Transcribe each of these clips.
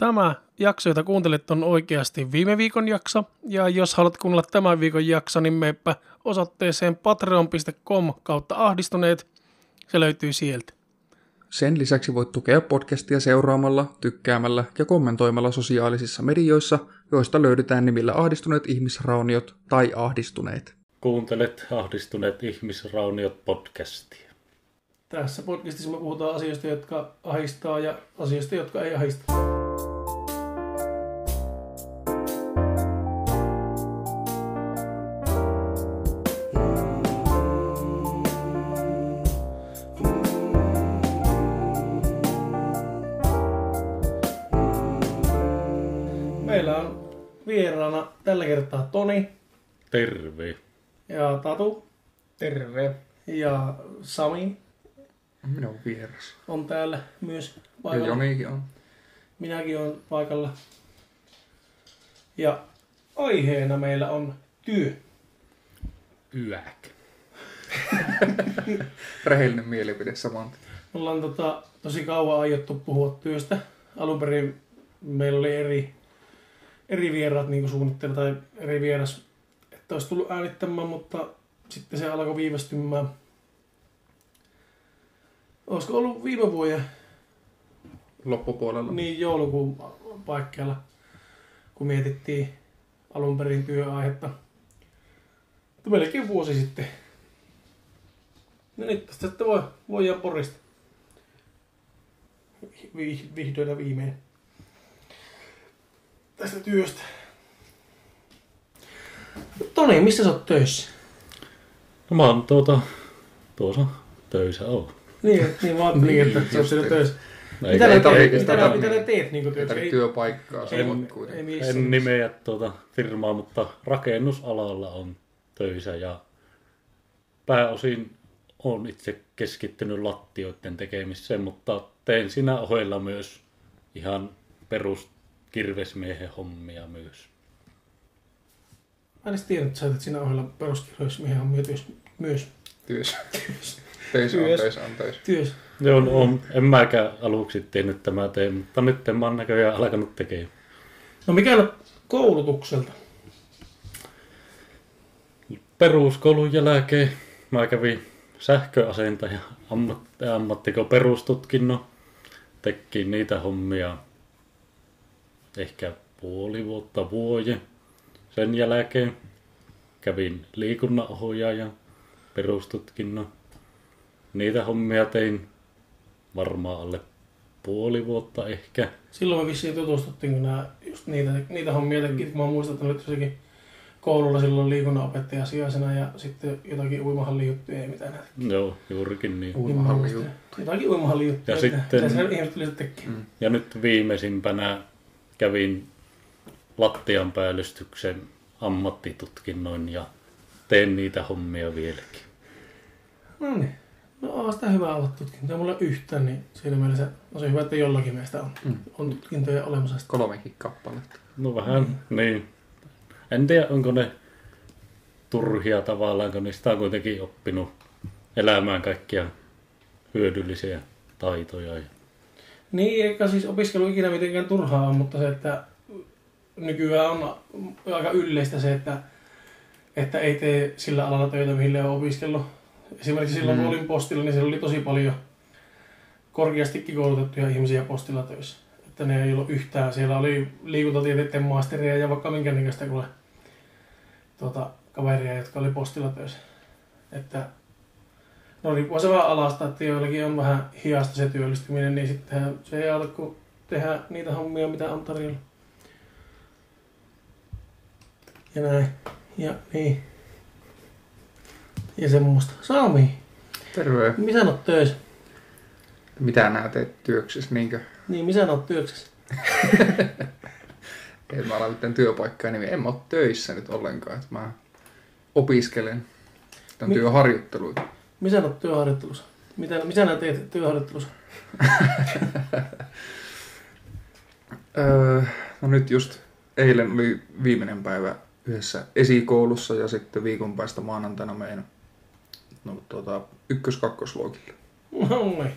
Tämä jakso, jota kuuntelet, on oikeasti viime viikon jakso. Ja jos haluat kuunnella tämän viikon jakso, niin meepä osoitteeseen patreon.com kautta ahdistuneet. Se löytyy sieltä. Sen lisäksi voit tukea podcastia seuraamalla, tykkäämällä ja kommentoimalla sosiaalisissa medioissa, joista löydetään nimillä ahdistuneet ihmisrauniot tai ahdistuneet. Kuuntelet ahdistuneet ihmisrauniot podcastia. Tässä podcastissa me puhutaan asioista, jotka ahistaa ja asioista, jotka ei ahista. Kertaa Toni Terve. ja Tatu Terve. ja Sami Minä olen vieras. on täällä myös Ja paikalla. Jonikin on. Minäkin olen paikalla. Ja aiheena meillä on työ. Yäk. Rehellinen mielipide saman. Me ollaan tota, tosi kauan aiottu puhua työstä. Alun perin meillä oli eri, eri vieraat niin suunnittelu tai eri vieras, että olisi tullut äänittämään, mutta sitten se alkoi viivästymään. Olisiko ollut viime vuoden Loppupuolella. niin joulukuun paikkeilla, kun mietittiin alun perin työaihetta. Mutta melkein vuosi sitten. No nyt tästä sitten voi, voidaan porista. Vi, vihdoin ja viimein. Tästä työstä. Toni, missä sä oot töissä? No mä oon tuota, tuossa töissä on. Niin, niin mä ajattelin, että sä oot siellä töissä. Ei, Mitä, ei, ne, ei- teet, ei mitä, ne, mitä ne niin. teet niin Ei työssä? työpaikkaa, se ei- on ei kuitenkin. missään. en nimeä tuota firmaa, mutta rakennusalalla on töissä ja pääosin on itse keskittynyt lattioiden tekemiseen, mutta teen siinä ohella myös ihan perus kirvesmiehen hommia myös. Mä en edes tiedä, että sä olet siinä ohella peruskirjoissa, mihin on myös, myös Työssä. Töissä on, Työssä. töissä on, töissä. työssä. Joo, on, on, en mäkään aluksi tiennyt että mä teen, mutta nyt mä oon näköjään alkanut tekemään. No mikä on koulutukselta? Peruskoulun jälkeen mä kävin sähköasentaja ammat, ammattiko perustutkinnon. Tekin niitä hommia ehkä puoli vuotta vuoden. Sen jälkeen kävin liikunnanohjaajan perustutkinnon. Niitä hommia tein varmaan alle puoli vuotta ehkä. Silloin me vissiin tutustuttiin, kun nää, just niitä, niitä hommia teki, kun mä muistan, että olit jossakin koululla silloin liikunnanopettaja sijaisena ja sitten jotakin uimahallijuttuja, ei mitään näitä. Joo, juurikin niin. Mä Uimahalli muistan. juttu. Jotakin uimahallijuttuja. Ja sitten- ihmiset. Mm. Ja nyt viimeisimpänä kävin lattian päällystyksen ammattitutkinnon ja teen niitä hommia vieläkin. No niin. No on sitä hyvä olla tutkintoja. Mulla yhtään, niin siinä mielessä on se hyvä, että jollakin meistä on, Mm. on tutkintoja olemassa. Kolmekin kappaletta. No vähän, niin. En tiedä, onko ne turhia tavallaan, kun niistä on kuitenkin oppinut elämään kaikkia hyödyllisiä taitoja. Ja... Niin, eikä siis opiskelu ikinä mitenkään turhaa on, mutta se, että nykyään on aika yleistä se, että, että ei tee sillä alalla töitä, mihin on opiskellut. Esimerkiksi silloin, kun Mm. olin postilla, niin siellä oli tosi paljon korkeastikin koulutettuja ihmisiä postilla töissä. Että ne ei ollut yhtään. Siellä oli liikuntatieteiden maasteria ja vaikka minkä nikäistä kuule tuota, kaveria, jotka oli postilla töissä. Että No riippuu se vähän alasta, että joillakin on vähän hiasta se työllistyminen, niin sittenhän se ei auta kuin tehdä niitä hommia, mitä on tarjolla. Ja näin. Ja niin. Ja semmoista. Sami, Terve. missä oot töissä? Mitä nää teet työksessä, niinkö? Niin, missä oot työksessä? En mä ala työpaikkaa, niin en mä oo töissä nyt ollenkaan. Että mä opiskelen. Tämä on Mi- työharjoitteluita. Missä oot työharjoittelussa? Mitä, mitä nää teet työharjoittelussa? Öö, no nyt just eilen oli viimeinen päivä yhdessä esikoulussa ja sitten viikon päästä maanantaina meidän no, tuota, ykkös-kakkosluokille. No niin.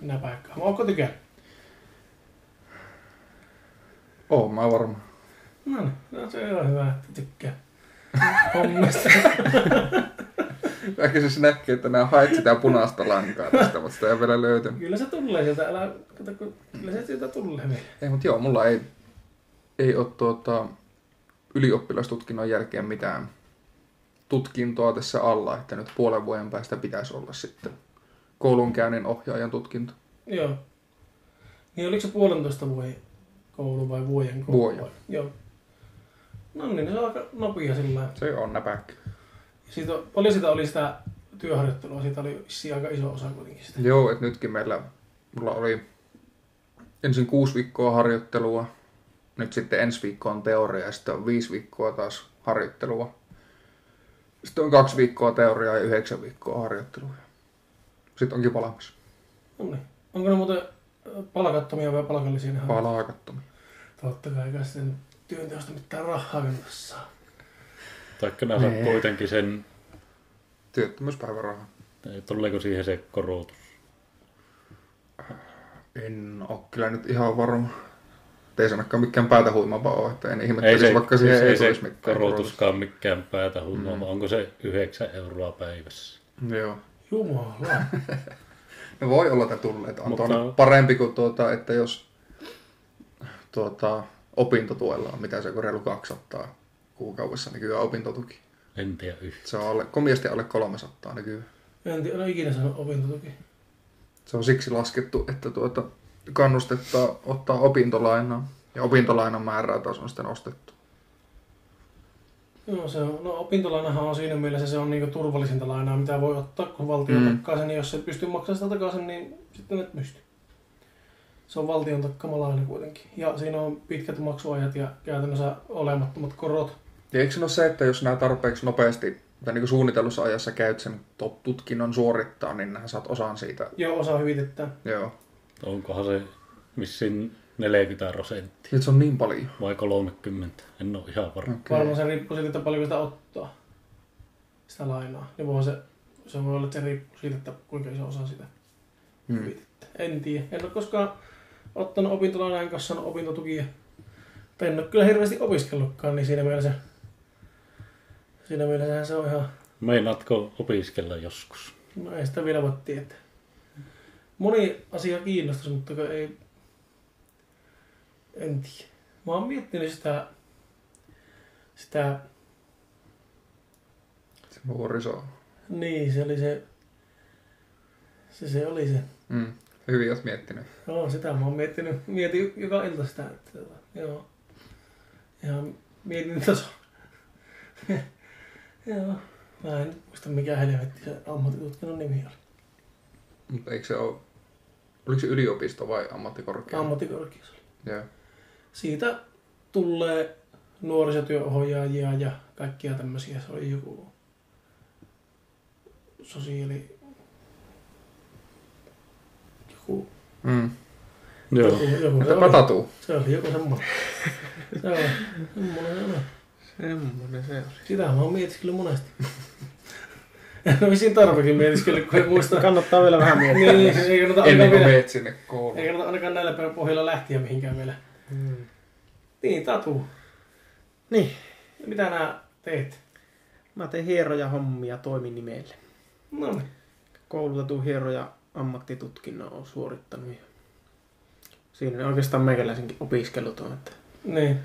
Minä paikkaan. Oonko tykännyt? Oon mä varma. No niin, no se on hyvä, että tykkää hommista. Väkisin se näkee, että nämä hait sitä punaista lankaa tästä, mutta sitä ei vielä löytynyt. Kyllä se tulee sieltä, älä, kato, kun, kyllä se sieltä tulee vielä. Ei, mutta joo, mulla ei, ei ole tuota, ylioppilastutkinnon jälkeen mitään tutkintoa tässä alla, että nyt puolen vuoden päästä pitäisi olla sitten koulunkäynnin ohjaajan tutkinto. Joo. Niin oliko se puolentoista vuoden koulu vai vuoden koulu? Vuoden. Joo. No niin, se on aika nopea sillä. Se on näpäkkä. Siitä, paljon sitä oli sitä työharjoittelua, siitä oli aika iso osa kuitenkin sitä. Joo, että nytkin meillä, mulla oli ensin kuusi viikkoa harjoittelua, nyt sitten ensi viikko on teoria ja sitten on viisi viikkoa taas harjoittelua. Sitten on kaksi viikkoa teoriaa ja yhdeksän viikkoa harjoittelua. Sitten onkin valmis. No niin. Onko ne muuten palkattomia vai palkallisia? Palakattomia. Totta kai, kai sitten työnteosta mitään rahaa saa. Taikka nää saa Nee. kuitenkin sen, Työttömyyspäiväraha. tuleeko siihen se korotus? En ole kyllä nyt ihan varma. Ei sanakaan mikään päätä huimapa ole, että en Ei ihmettelisi, se, vaikka siihen siis ei, ei se tulisi mikään korotus. korotuskaan mikään päätä huimaa, Mm. onko se 9 euroa päivässä? Joo. Jumala. No voi olla, että tulee. Että on Mutta- Mutta... parempi kuin tuota, että jos tuota, opintotuella on, mitä se on reilu 200 kuukaudessa nykyään opintotuki. En tiedä yhtään. Se on alle, komiasti alle 300 nykyään. En tiedä, ole ikinä saanut opintotuki. Se on siksi laskettu, että tuota, kannustettaa ottaa opintolainaa. Ja opintolainan määrää taas on sitten nostettu. Joo, se on, no opintolainahan on siinä mielessä se on niinku turvallisinta lainaa, mitä voi ottaa, kun valtio mm. Mm. takkaa sen, niin jos et pysty maksamaan sitä takaisin, niin sitten et pysty. Se on valtion takkama laina kuitenkin. Ja siinä on pitkät maksuajat ja käytännössä olemattomat korot. Ja eikö se ole se, että jos nämä tarpeeksi nopeasti tai niin kuin suunnitellussa ajassa käyt sen tutkinnon suorittaa, niin nähän saat osan siitä. Jo osa hyvitetään. Joo. Onkohan se vissiin 40 prosenttia Nyt se on niin paljon. vai 30? En ole ihan varma. Okay. Varmaan se riippuu siitä, että paljonko sitä ottaa. Sitä lainaa. Niin voi se, se voi olla, että se riippuu siitä, että kuinka iso osa sitä Hmm. hyvitetään. En tiedä. En ole koskaan ottanut opintolainaa, enkä ole saanut opintotukia. Tai en ole kyllä hirveästi opiskellutkaan, niin siinä mielessä, siinä mielessä se on ihan, Meinaatko opiskella joskus? no ei sitä vielä voi tietää. Moni asia kiinnostaisi, mutta ei, en tiedä. Mä oon miettinyt sitä, sitä, Se nuoriso. niin se oli se, se, se oli se. Mm. Hyvin oot miettinyt. Joo, sitä mä oon miettinyt, mietin joka ilta sitä, että joo. Ihan mietin taso. joo. Mä en muista mikä helvetti se ammattitutkinnon nimi oli. Mutta eikö se ole... Oliko se yliopisto vai ammattikorkea? Ammattikorkeus oli. Joo. Siitä tulee nuorisotyöohjaajia ja kaikkia tämmöisiä. Se oli joku sosiaali... Joku, Mm. Joo. joku, joku se, Entä oli, patatuu? se oli joku semmoinen. Se oli semmoinen. Se oli. Semmonen se oli. Sitä mä oon mietiskellyt monesti. no vissiin tarpeekin mietiskellyt, kun ei muista. Kannattaa vielä vähän miettiä. niin, ei kannata Ennen ainakaan, kuin vielä, meet sinne kouluun. ei kannata ainakaan näillä pohjilla lähteä mihinkään vielä. Mm. Niin, Tatu. Niin, Mitä nää teet? mä teen hieroja hommia toiminimelle. No niin. Koulutetun hieroja ammattitutkinnon on suorittanut. Siinä oikeastaan meikäläisenkin opiskelut on, että Niin.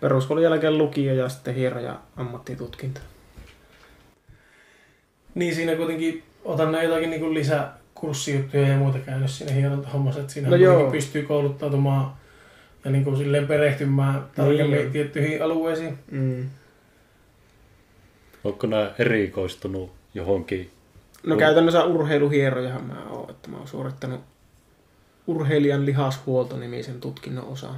Peruskoulun jälkeen lukio ja sitten hieroja ammattitutkinto. Niin siinä kuitenkin otan ne jotakin niin lisäkurssijuttuja ja muuta käynyt siinä hierontahommassa, että siinä No joo. pystyy kouluttautumaan ja niin kuin silleen perehtymään tarkemmin Niin. tiettyihin alueisiin. Mm. Onko nämä erikoistunut johonkin? No käytännössä urheiluhierojahan mä oon, että mä oon suorittanut urheilijan lihashuolto-nimisen tutkinnon osaan.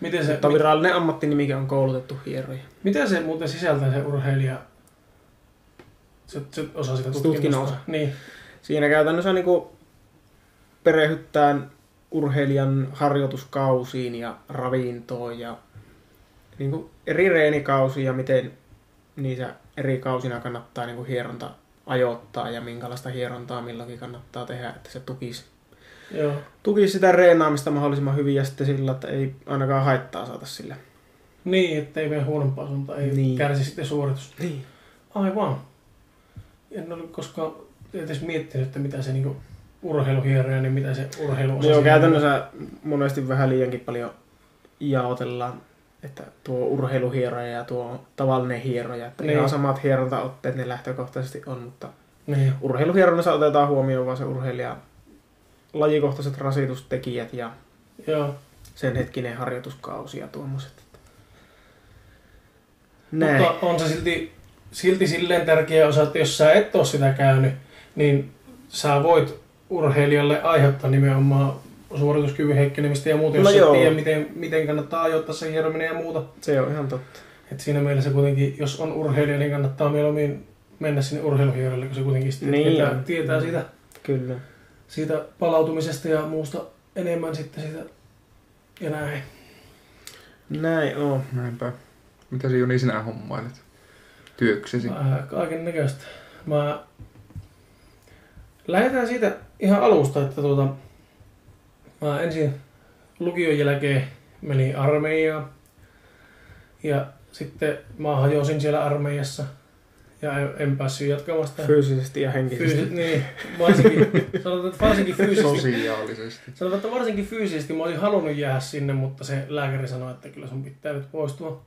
Miten se, Mutta virallinen ammattinimikin on koulutettu hieroja. mitä se muuten sisältää se urheilija? Se, se osa sitä tutkinnosta. Niin. Siinä käytännössä niin perehyttään urheilijan harjoituskausiin ja ravintoon ja niin kuin eri reenikausia ja miten niissä eri kausina kannattaa niin kuin hieronta ajoittaa ja minkälaista hierontaa milloinkin kannattaa tehdä, että se tukisi Joo. tuki sitä reenaamista mahdollisimman hyvin ja sitten sillä, että ei ainakaan haittaa saata sille. Niin, ettei mene huonompaa suuntaan, ei Niin. kärsi sitten suoritus. Niin. Aivan. En ole koskaan edes miettinyt, että mitä se niinku urheiluhieroja, niin mitä se urheilu Joo, käytännössä monesti vähän liiankin paljon jaotellaan, että tuo urheiluhieroja ja tuo tavallinen hieroja. Että Niin. ihan samat hierontaotteet ne lähtökohtaisesti on, mutta Niin. urheiluhieronnassa otetaan huomioon vaan se urheilija lajikohtaiset rasitustekijät ja Joo. sen hetkinen harjoituskausi ja tuommoiset. Näin. Mutta on se silti, silti silleen tärkeä osa, että jos sä et ole sitä käynyt, niin sä voit urheilijalle aiheuttaa nimenomaan suorituskyvyn heikkenemistä ja muuta, jos No no sä joo. tiedä, miten, miten kannattaa ajoittaa se hierominen ja muuta. Se on ihan totta. Et siinä mielessä kuitenkin, jos on urheilija, niin kannattaa mieluummin mennä sinne urheiluhierolle, kun se kuitenkin sitten Niin tietää, tietää siitä, Kyllä. Siitä palautumisesta ja muusta enemmän sitten sitä ja näin. Näin on. Näinpä. Mitä se Joni sinä hommailet? Työksesi? Vähän kaiken näköistä. Mä... Lähdetään siitä ihan alusta, että tuota, mä ensin lukion jälkeen menin armeijaan. Ja sitten mä hajosin siellä armeijassa. Ja en, en päässyt jatkamaan sitä. Fyysisesti ja henkisesti. Fyysi- niin, varsinkin, sanotaan, että varsinkin fyysisesti. Sosiaalisesti. Sanotaan, että varsinkin fyysisesti mä olisin halunnut jäädä sinne, mutta se lääkäri sanoi, että kyllä sun pitää nyt poistua,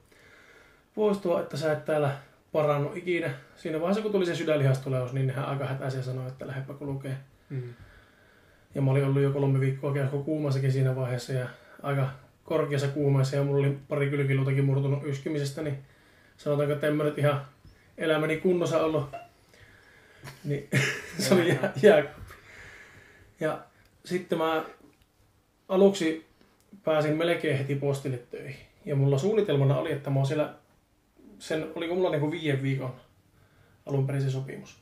poistua että sä et täällä parannu ikinä. Siinä vaiheessa, kun tuli se sydänlihastuleus, niin hän aika hätäisiä sanoi, että lähdepä kulkee. Mm. Ja mä olin ollut jo kolme viikkoa käyskö kuumassakin siinä vaiheessa ja aika korkeassa kuumassa ja mulla oli pari kylkiluutakin murtunut yskimisestä, niin sanotaanko, että en mä nyt ihan elämäni kunnossa ollut. Niin se oli jää, jää. Ja sitten mä aluksi pääsin melkein heti postille töihin. Ja mulla suunnitelmana oli, että mä oon siellä, sen, oliko mulla niinku viiden viikon alun perin se sopimus.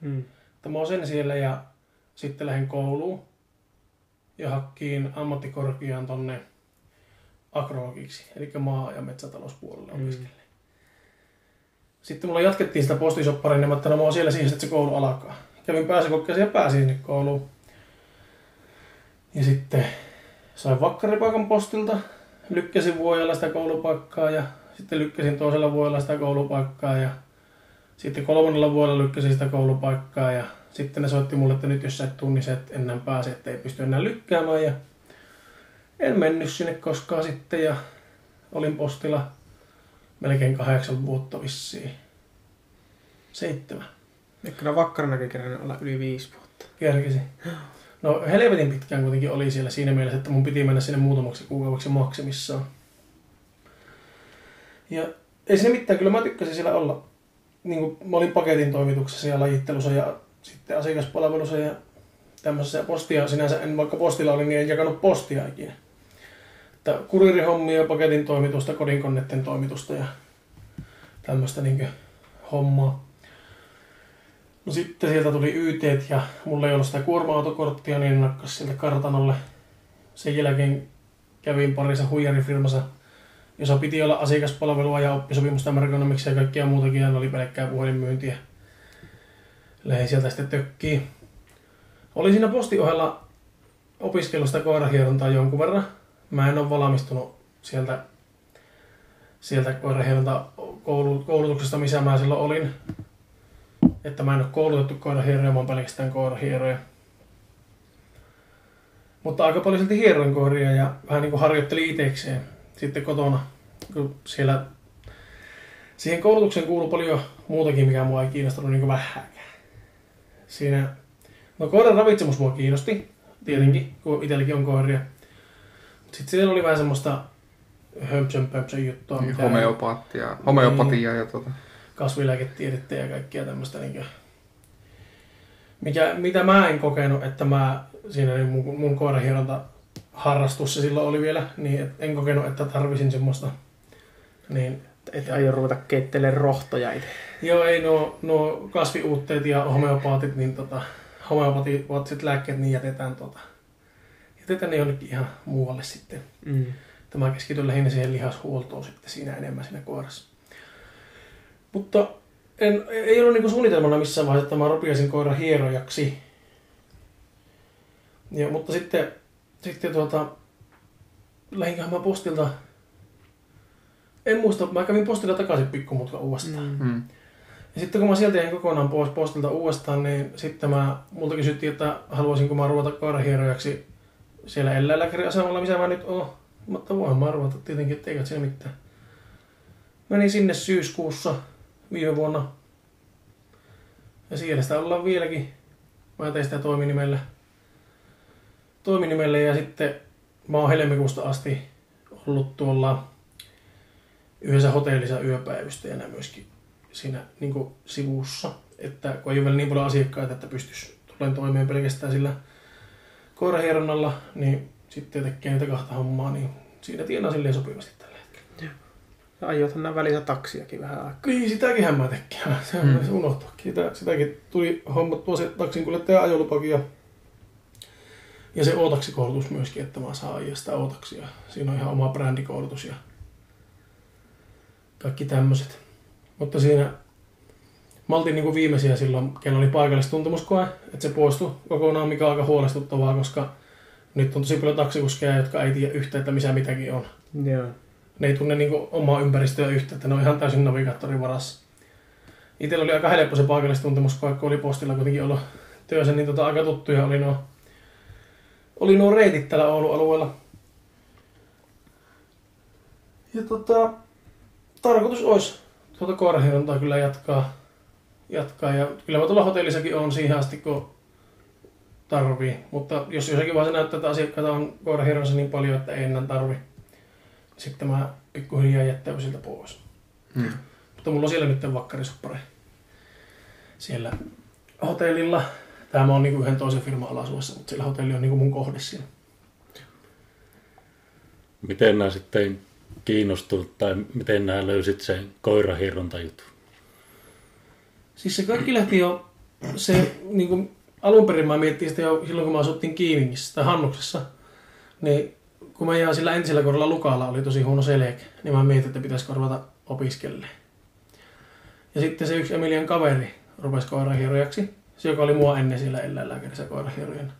Mm. Että mä oon sen siellä ja sitten lähden kouluun ja hakkiin ammattikorkeaan tonne agrologiksi, eli maa- ja metsätalouspuolelle Mm. opiskelemaan. Sitten mulla jatkettiin sitä postisopparia, niin mä että mä siellä siihen, että se koulu alkaa. Kävin pääsykokeeseen ja pääsin sinne kouluun. Ja sitten sain vakkaripaikan postilta, lykkäsin vuojalla sitä koulupaikkaa ja sitten lykkäsin toisella vuodella sitä koulupaikkaa ja sitten kolmannella vuodella lykkäsin sitä koulupaikkaa ja sitten ne soitti mulle, että nyt jos sä et tunni, et enää pääse, että ei pysty enää lykkäämään ja en mennyt sinne koskaan sitten ja olin postilla melkein kahdeksan vuotta vissiin. Seitsemän. Ehkä vakkaranakin kerran olla yli viisi vuotta. Kerkesin. No helvetin pitkään kuitenkin oli siellä siinä mielessä, että mun piti mennä sinne muutamaksi kuukaudeksi maksimissaan. Ja ei siinä mitään, kyllä mä tykkäsin siellä olla. Niin kuin mä olin paketin toimituksessa ja lajittelussa ja sitten asiakaspalvelussa ja tämmöisessä ja postia sinänsä, en vaikka postilla oli, niin en jakanut postia ikinä. Kuririhommia, paketin toimitusta, kodinkonnetten toimitusta ja tämmöistä niin hommaa. No sitten sieltä tuli YT ja mulla ei ollut sitä kuorma-autokorttia, niin nakkas sieltä kartanolle. Sen jälkeen kävin parissa huijarifirmassa, jossa piti olla asiakaspalvelua ja oppisopimusta ergonomiksi ja kaikkia muutakin, ne oli pelkkää puhelinmyyntiä. Lähdin sieltä sitten tökkiin. Oli siinä postiohella opiskellut sitä koirahierontaa jonkun verran. Mä en ole valmistunut sieltä, sieltä koirahieronta koulu- koulutuksesta, missä mä silloin olin. Että mä en ole koulutettu koirahieroja, mä oon pelkästään koirahieroja. Mutta aika paljon silti hieroin koiria ja vähän niin kuin harjoitteli itsekseen sitten kotona. Kun siellä siihen koulutukseen kuuluu paljon muutakin, mikä mua ei kiinnostanut niin kuin vähääkään. Siinä, no koiran ravitsemus mua kiinnosti, tietenkin, kun itselläkin on koiria. Sitten siellä oli vähän semmoista hömpsön pömpsön juttua. Niin, mitä- homeopatia, homeopatia ja tota. kasvilääketiedettä ja kaikkia tämmöistä. Niin mikä, mitä mä en kokenut, että mä siinä niin mun, mun koirahieronta harrastus se silloin oli vielä, niin et en kokenut, että tarvisin semmoista. Niin, Et aio ruveta keittelemään rohtoja itse. joo, ei nuo, nuo kasviuutteet ja homeopaatit, niin tota, homeopaattiset lääkkeet, niin jätetään, tota, jätetään ne jonnekin ihan muualle sitten. Mm. Että mä keskityn lähinnä siihen lihashuoltoon sitten siinä enemmän siinä koirassa. Mutta en, ei ollut niinku suunnitelmana missään vaiheessa, että mä rupiaisin koiran hierojaksi. Ja, mutta sitten, sitten tuota, lähinköhän mä postilta, en muista, mä kävin postilla takaisin pikkumutka uudestaan. Mm. Mm. Ja sitten kun mä sieltä jäin kokonaan pois postilta uudestaan, niin sitten mä, multa kysyttiin, että haluaisinko mä ruveta koirahierojaksi siellä eläinlääkäriasemalla, missä mä nyt oon. Mutta voin mä ruveta tietenkin, että eikä siinä mitään. Menin sinne syyskuussa viime vuonna. Ja siellä sitä ollaan vieläkin. Mä tein sitä toiminimellä. Toiminimellä ja sitten mä oon helmikuusta asti ollut tuolla yhdessä hotellissa yöpäivystäjänä myöskin siinä niin sivussa. Että kun ei ole vielä niin paljon asiakkaita, että pystyisi tulemaan toimeen pelkästään sillä koirahieronnalla, niin sitten tekee niitä kahta hommaa, niin siinä tienaa silleen sopivasti tällä hetkellä. Ja ajoithan nämä välissä taksiakin vähän aikaa. Kyllä sitäkin mä tekee. Se, Mm. mm. unohtuakin. Sitä, sitäkin tuli hommattua se taksinkuljettajan ajolupakin ja, ja se Ootaksi-koulutus myöskin, että mä saan ajaa sitä Ootaksia. Siinä on ihan oma brändikoulutus ja kaikki tämmöiset. Mutta siinä mä oltiin niin kuin viimeisiä silloin, kello oli paikallistuntemuskoe, että se poistui kokonaan, mikä on aika huolestuttavaa, koska nyt on tosi paljon taksikuskeja, jotka ei tiedä yhtään, että missä mitäkin on Joo. ne ei tunne niin omaa ympäristöä yhtä, että ne on ihan täysin navigaattorin varassa. Itsellä oli aika helppo se paikallistuntemus, kun oli postilla kuitenkin ollut työssä, niin tota, aika tuttuja oli nuo, oli nuo reitit täällä Oulun alueella. Ja tota, tarkoitus olisi tuota kyllä jatkaa, jatkaa. Ja kyllä mä tuolla hotellissakin on siihen asti, kun tarvii. Mutta jos jossakin vaiheessa näyttää, että asiakkaita on koirahieronsa niin paljon, että ei enää tarvi, sitten mä pikkuhiljaa jättäydyn siltä pois. Mm. Mutta mulla on siellä nyt vakkarisoppari. Siellä hotellilla. Tämä on niinku yhden toisen firman alaisuudessa, mutta siellä hotelli on niinku mun kohde siinä. Miten nämä sitten kiinnostunut tai miten nämä löysit sen koirahieronta jutun? Siis se kaikki lähti jo, se niinku, alun perin mä miettin sitä jo silloin, kun mä asuttiin Kiimingissä tai Hannuksessa. Niin kun mä jään sillä entisellä kohdalla Lukalla oli tosi huono selkeä, niin mä mietin, että pitäisi korvata opiskelle. Ja sitten se yksi Emilian kaveri rupesi koirahierojaksi. Se, joka oli mua ennen siellä eläinlääkärissä koirahierojana.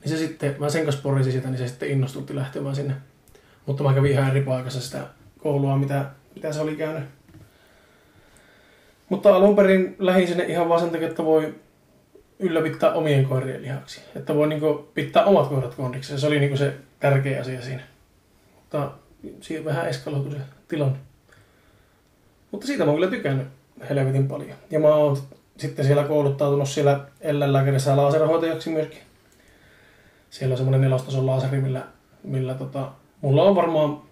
Niin se sitten, mä sen kanssa porisin sitä, niin se sitten innostutti lähtemään sinne. Mutta mä kävin ihan eri paikassa sitä koulua, mitä, mitä se oli käynyt. Mutta alun perin lähdin sinne ihan vaan sen takia, että voi ylläpitää omien koirien lihaksi. Että voi niinku pitää omat koirat kondiksi. Se oli niinku se tärkeä asia siinä. Mutta siinä vähän eskaloitui se tilanne. Mutta siitä mä oon kyllä tykännyt helvetin paljon. Ja mä oon sitten siellä kouluttautunut siellä eläinlääkärissä laserhoitajaksi myöskin. Siellä on semmoinen nelostason laseri, millä, millä tota, mulla on varmaan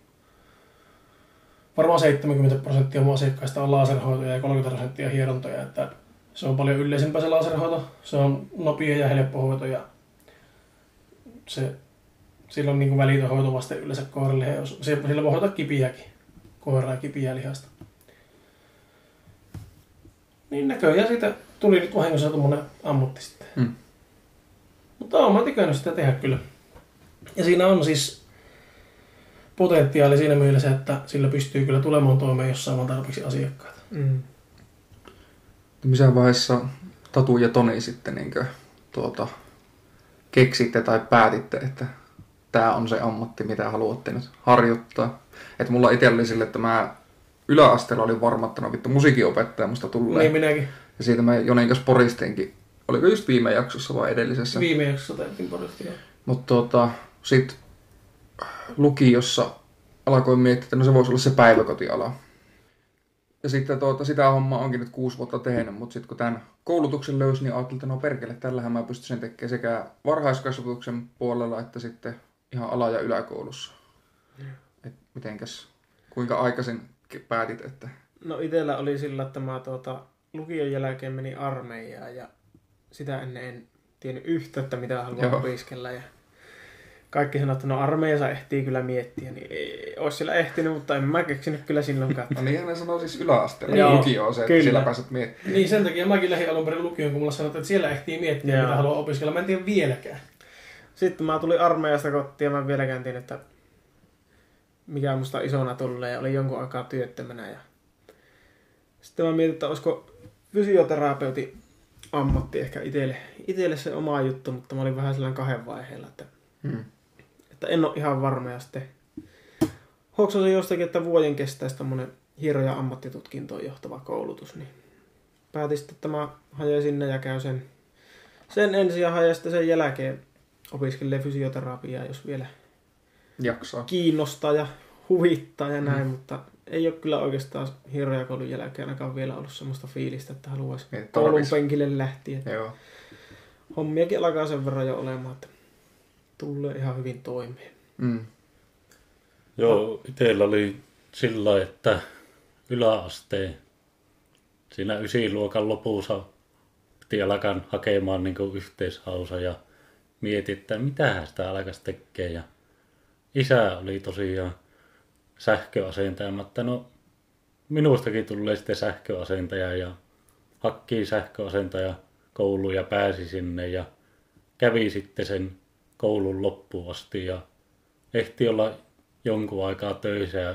varmaan 70 prosenttia mun asiakkaista on laserhoitoja ja 30 prosenttia hierontoja, että se on paljon yleisempää se laserhoito. Se on nopea ja helppo hoito ja se, sillä on niin kuin välitön hoitovaste yleensä koiralle. Jos- Sillä voi hoitaa kipiäkin, koiraa ja kipiä lihasta. Niin näköjään siitä tuli nyt vahingossa tuommoinen ammutti sitten. Mm. Mutta olen mä tykännyt sitä tehdä kyllä. Ja siinä on siis potentiaali siinä mielessä, että sillä pystyy kyllä tulemaan toimeen, jos saa vaan tarpeeksi asiakkaita. Mm. Missä vaiheessa Tatu ja Toni sitten niin tuota, keksitte tai päätitte, että tämä on se ammatti, mitä haluatte nyt harjoittaa? Että mulla itsellä oli sille, että mä yläasteella olin varma, että no vittu musiikinopettaja musta tulee. Niin minäkin Ja siitä mä Jonin kanssa poristinkin. Oliko just viime jaksossa vai edellisessä? viime jaksossa tehtiin paristi. joo. Mutta tota, sit lukiossa alkoin miettiä, että no se voisi olla se päiväkotiala. Ja sitten tuota, sitä hommaa onkin nyt kuusi vuotta tehnyt, mutta sitten kun tämän koulutuksen löysi, niin ajattelin, että no perkele, tällähän mä pystyn sen tekemään sekä varhaiskasvatuksen puolella että sitten ihan ala- ja yläkoulussa. Et mitenkäs, kuinka aikaisin päätit, että No itellä oli sillä, että mä tuota, lukion jälkeen meni armeijaan ja sitä ennen en tiennyt yhtä, että mitä haluan Joo. opiskella. Ja kaikki sanoivat, että no armeijassa ehtii kyllä miettiä, niin ei olisi siellä ehtinyt, mutta en mä keksinyt kyllä silloinkaan. No niin, ne sanoo siis yläasteella. Joo, Lukio on se, että kyllä. siellä pääset miettimään. Niin sen takia mäkin lähdin alun perin lukioon, kun mulla sanottiin, että siellä ehtii miettiä, Joo. mitä haluaa opiskella. Mä en tiedä vieläkään. Sitten mä tulin armeijasta kotiin ja mä vieläkään tiedä, että mikä musta isona tulee ja olin jonkun aikaa työttömänä. Ja... Sitten mä mietin, että olisiko fysioterapeutin ammatti ehkä itselle, itselle se oma juttu, mutta mä olin vähän sellainen kahden vaiheella, että, Mm. Että en ole ihan varma. Ja sitten hoksasin jostakin, että vuoden kestäisi tämmöinen hieroja ammattitutkintoon johtava koulutus, niin päätin sitten, että mä hajoin sinne ja käyn sen, sen ensin ja hajoin sitten sen jälkeen opiskelen fysioterapiaa, jos vielä Jaksaa. kiinnostaa ja huvittaa ja näin, Mm. mutta ei ole kyllä oikeastaan hierojakoulun jälkeen ainakaan vielä ollut semmoista fiilistä, että haluaisi koulun penkille lähtien. Joo. Hommiakin alkaa sen verran jo olemaan, että tulee ihan hyvin toimeen. Mm. Joo, itsellä oli sillä että yläasteen siinä ysiluokan lopussa piti alkaa hakemaan niin yhteishausa ja mietin, että mitähän sitä alkaisi tekemään. Ja isä oli tosiaan sähköasentaja, mutta no minustakin tulee sitten sähköasentaja ja hakkii sähköasentaja kouluun ja pääsi sinne ja kävi sitten sen koulun loppuun asti ja ehti olla jonkun aikaa töissä ja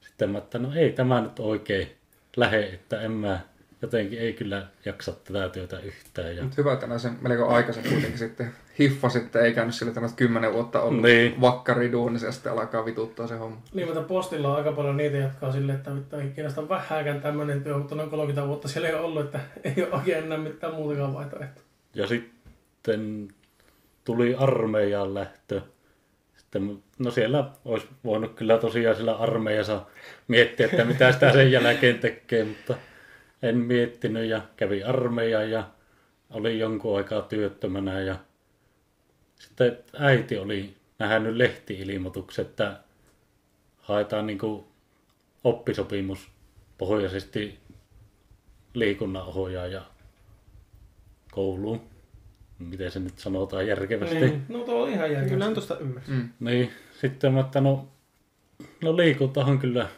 sitten mä, että no ei tämä nyt oikein lähe, että en mä jotenkin ei kyllä jaksa tätä työtä yhtään. Ja... Mutta hyvä, että sen melko aikaisen kuitenkin sitten hiffasitte, ei käynyt sillä, että olet kymmenen vuotta ollut Niin. vakkariduunissa ja sitten alkaa vituttaa se homma. Niin, mutta postilla on aika paljon niitä, jotka on silleen, että vittu ei kiinnosta vähääkään tämmöinen työ, mutta noin 30 vuotta siellä ei ole ollut, että ei ole oikein enää mitään muutakaan vaihtoehtoa. ja sitten tuli armeijaan lähtö. Sitten, no siellä olisi voinut kyllä tosiaan sillä armeijassa miettiä, että mitä sitä sen jälkeen tekee, mutta en miettinyt ja kävi armeijan ja oli jonkun aikaa työttömänä ja sitten äiti oli nähnyt lehti-ilmoituksen, että haetaan niin oppisopimus pohjaisesti liikunnanohjaaja kouluun. Miten se nyt sanotaan järkevästi. Niin, no tuo on ihan järkevää. Kyllä tuosta ymmärsin. Mm. Niin, sitten mä, että no, no liikunta on kyllä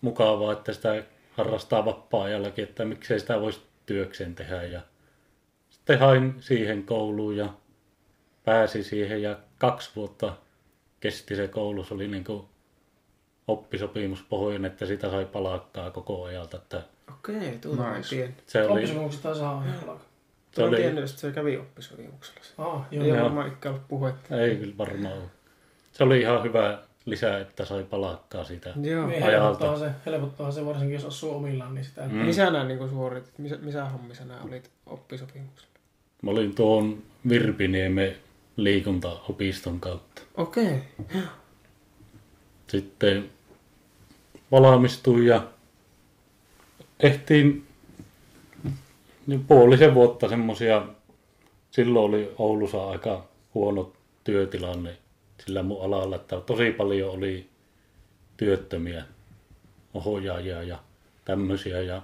mukavaa, että sitä harrastaa vapaa-ajallakin, että miksei sitä voisi työkseen tehdä. Ja sitten hain siihen kouluun ja pääsi siihen ja kaksi vuotta kesti se koulu. Se oli niin kuin oppisopimuspohjainen, että sitä sai palakkaa koko ajalta. Että Okei, tuota Nice. se oli, Oppisopimuksesta saa Tuo oli, tiennyt, että se kävi oppisopimuksella. Ah, joo. Ei Joo. varmaan ikään ollut puhetta. ei kyllä varmaan. Se oli ihan hyvä lisä, että sai palakkaa siitä. Joo. Niin ajalta. se, helpottaa se varsinkin, jos asuu omillaan, niin sitä... Mm. Missä nämä niin suoritit? Missä, missä hommissa nämä olit oppisopimuksella? Mä olin tuon Virpiniemen liikuntaopiston kautta. Okei. Sitten valmistuin ja ehtiin niin puolisen vuotta semmosia, silloin oli Oulussa aika huono työtilanne sillä mun alalla, että tosi paljon oli työttömiä ohjaajia ja tämmöisiä. Ja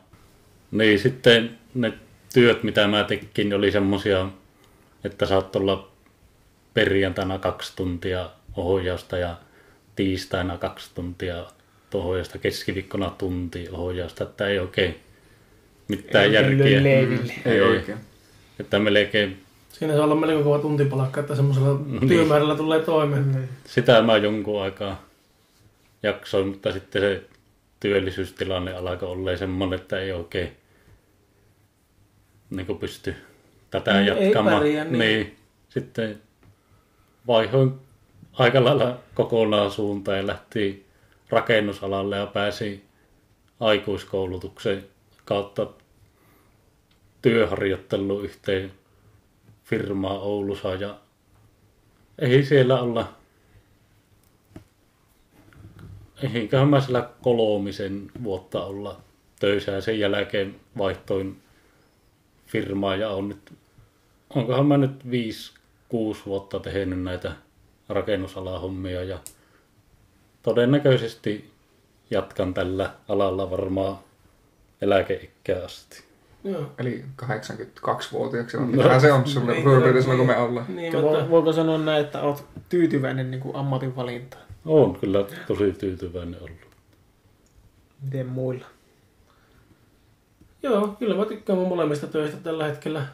niin sitten ne työt, mitä mä tekin, oli semmosia, että saattoi olla perjantaina kaksi tuntia ohjausta ja tiistaina kaksi tuntia ohjausta, keskiviikkona tunti ohjausta, että ei oikein mitään Ei oikein järkeä. löi leiville. Ei, Ei. oikein. Että melkein Siinä saa olla melko kova tuntipalakka, että semmoisella Niin. työmäärällä tulee toimeen. Niin. sitä mä jonkun aikaa jaksoin, mutta sitten se työllisyystilanne alkoi olla semmoinen, että ei oikein niin pysty tätä Niin, ei jatkamaan. pärjää, niin. niin. Sitten vaihoin aika lailla kokonaan suuntaan ja lähti rakennusalalle ja pääsi aikuiskoulutuksen kautta työharjoitteluun yhteen firmaa Oulussa ja ei siellä olla eiköhän mä sillä kolmisen vuotta olla töissä ja sen jälkeen vaihtoin firmaa ja on nyt, onkohan mä nyt 5-6 vuotta tehnyt näitä rakennusalahommia ja todennäköisesti jatkan tällä alalla varmaan eläkeikää asti. Joo. Eli 82-vuotiaaksi on. No. Se on sulle Niin, suurin piirtein niin. kun me ollaan. Niin, mutta voiko sanoa näin, että olet tyytyväinen niin kuin ammatin valintaan? Olen kyllä tosi tyytyväinen ollut. Miten muilla? Joo, kyllä mä tykkään mun molemmista töistä tällä hetkellä.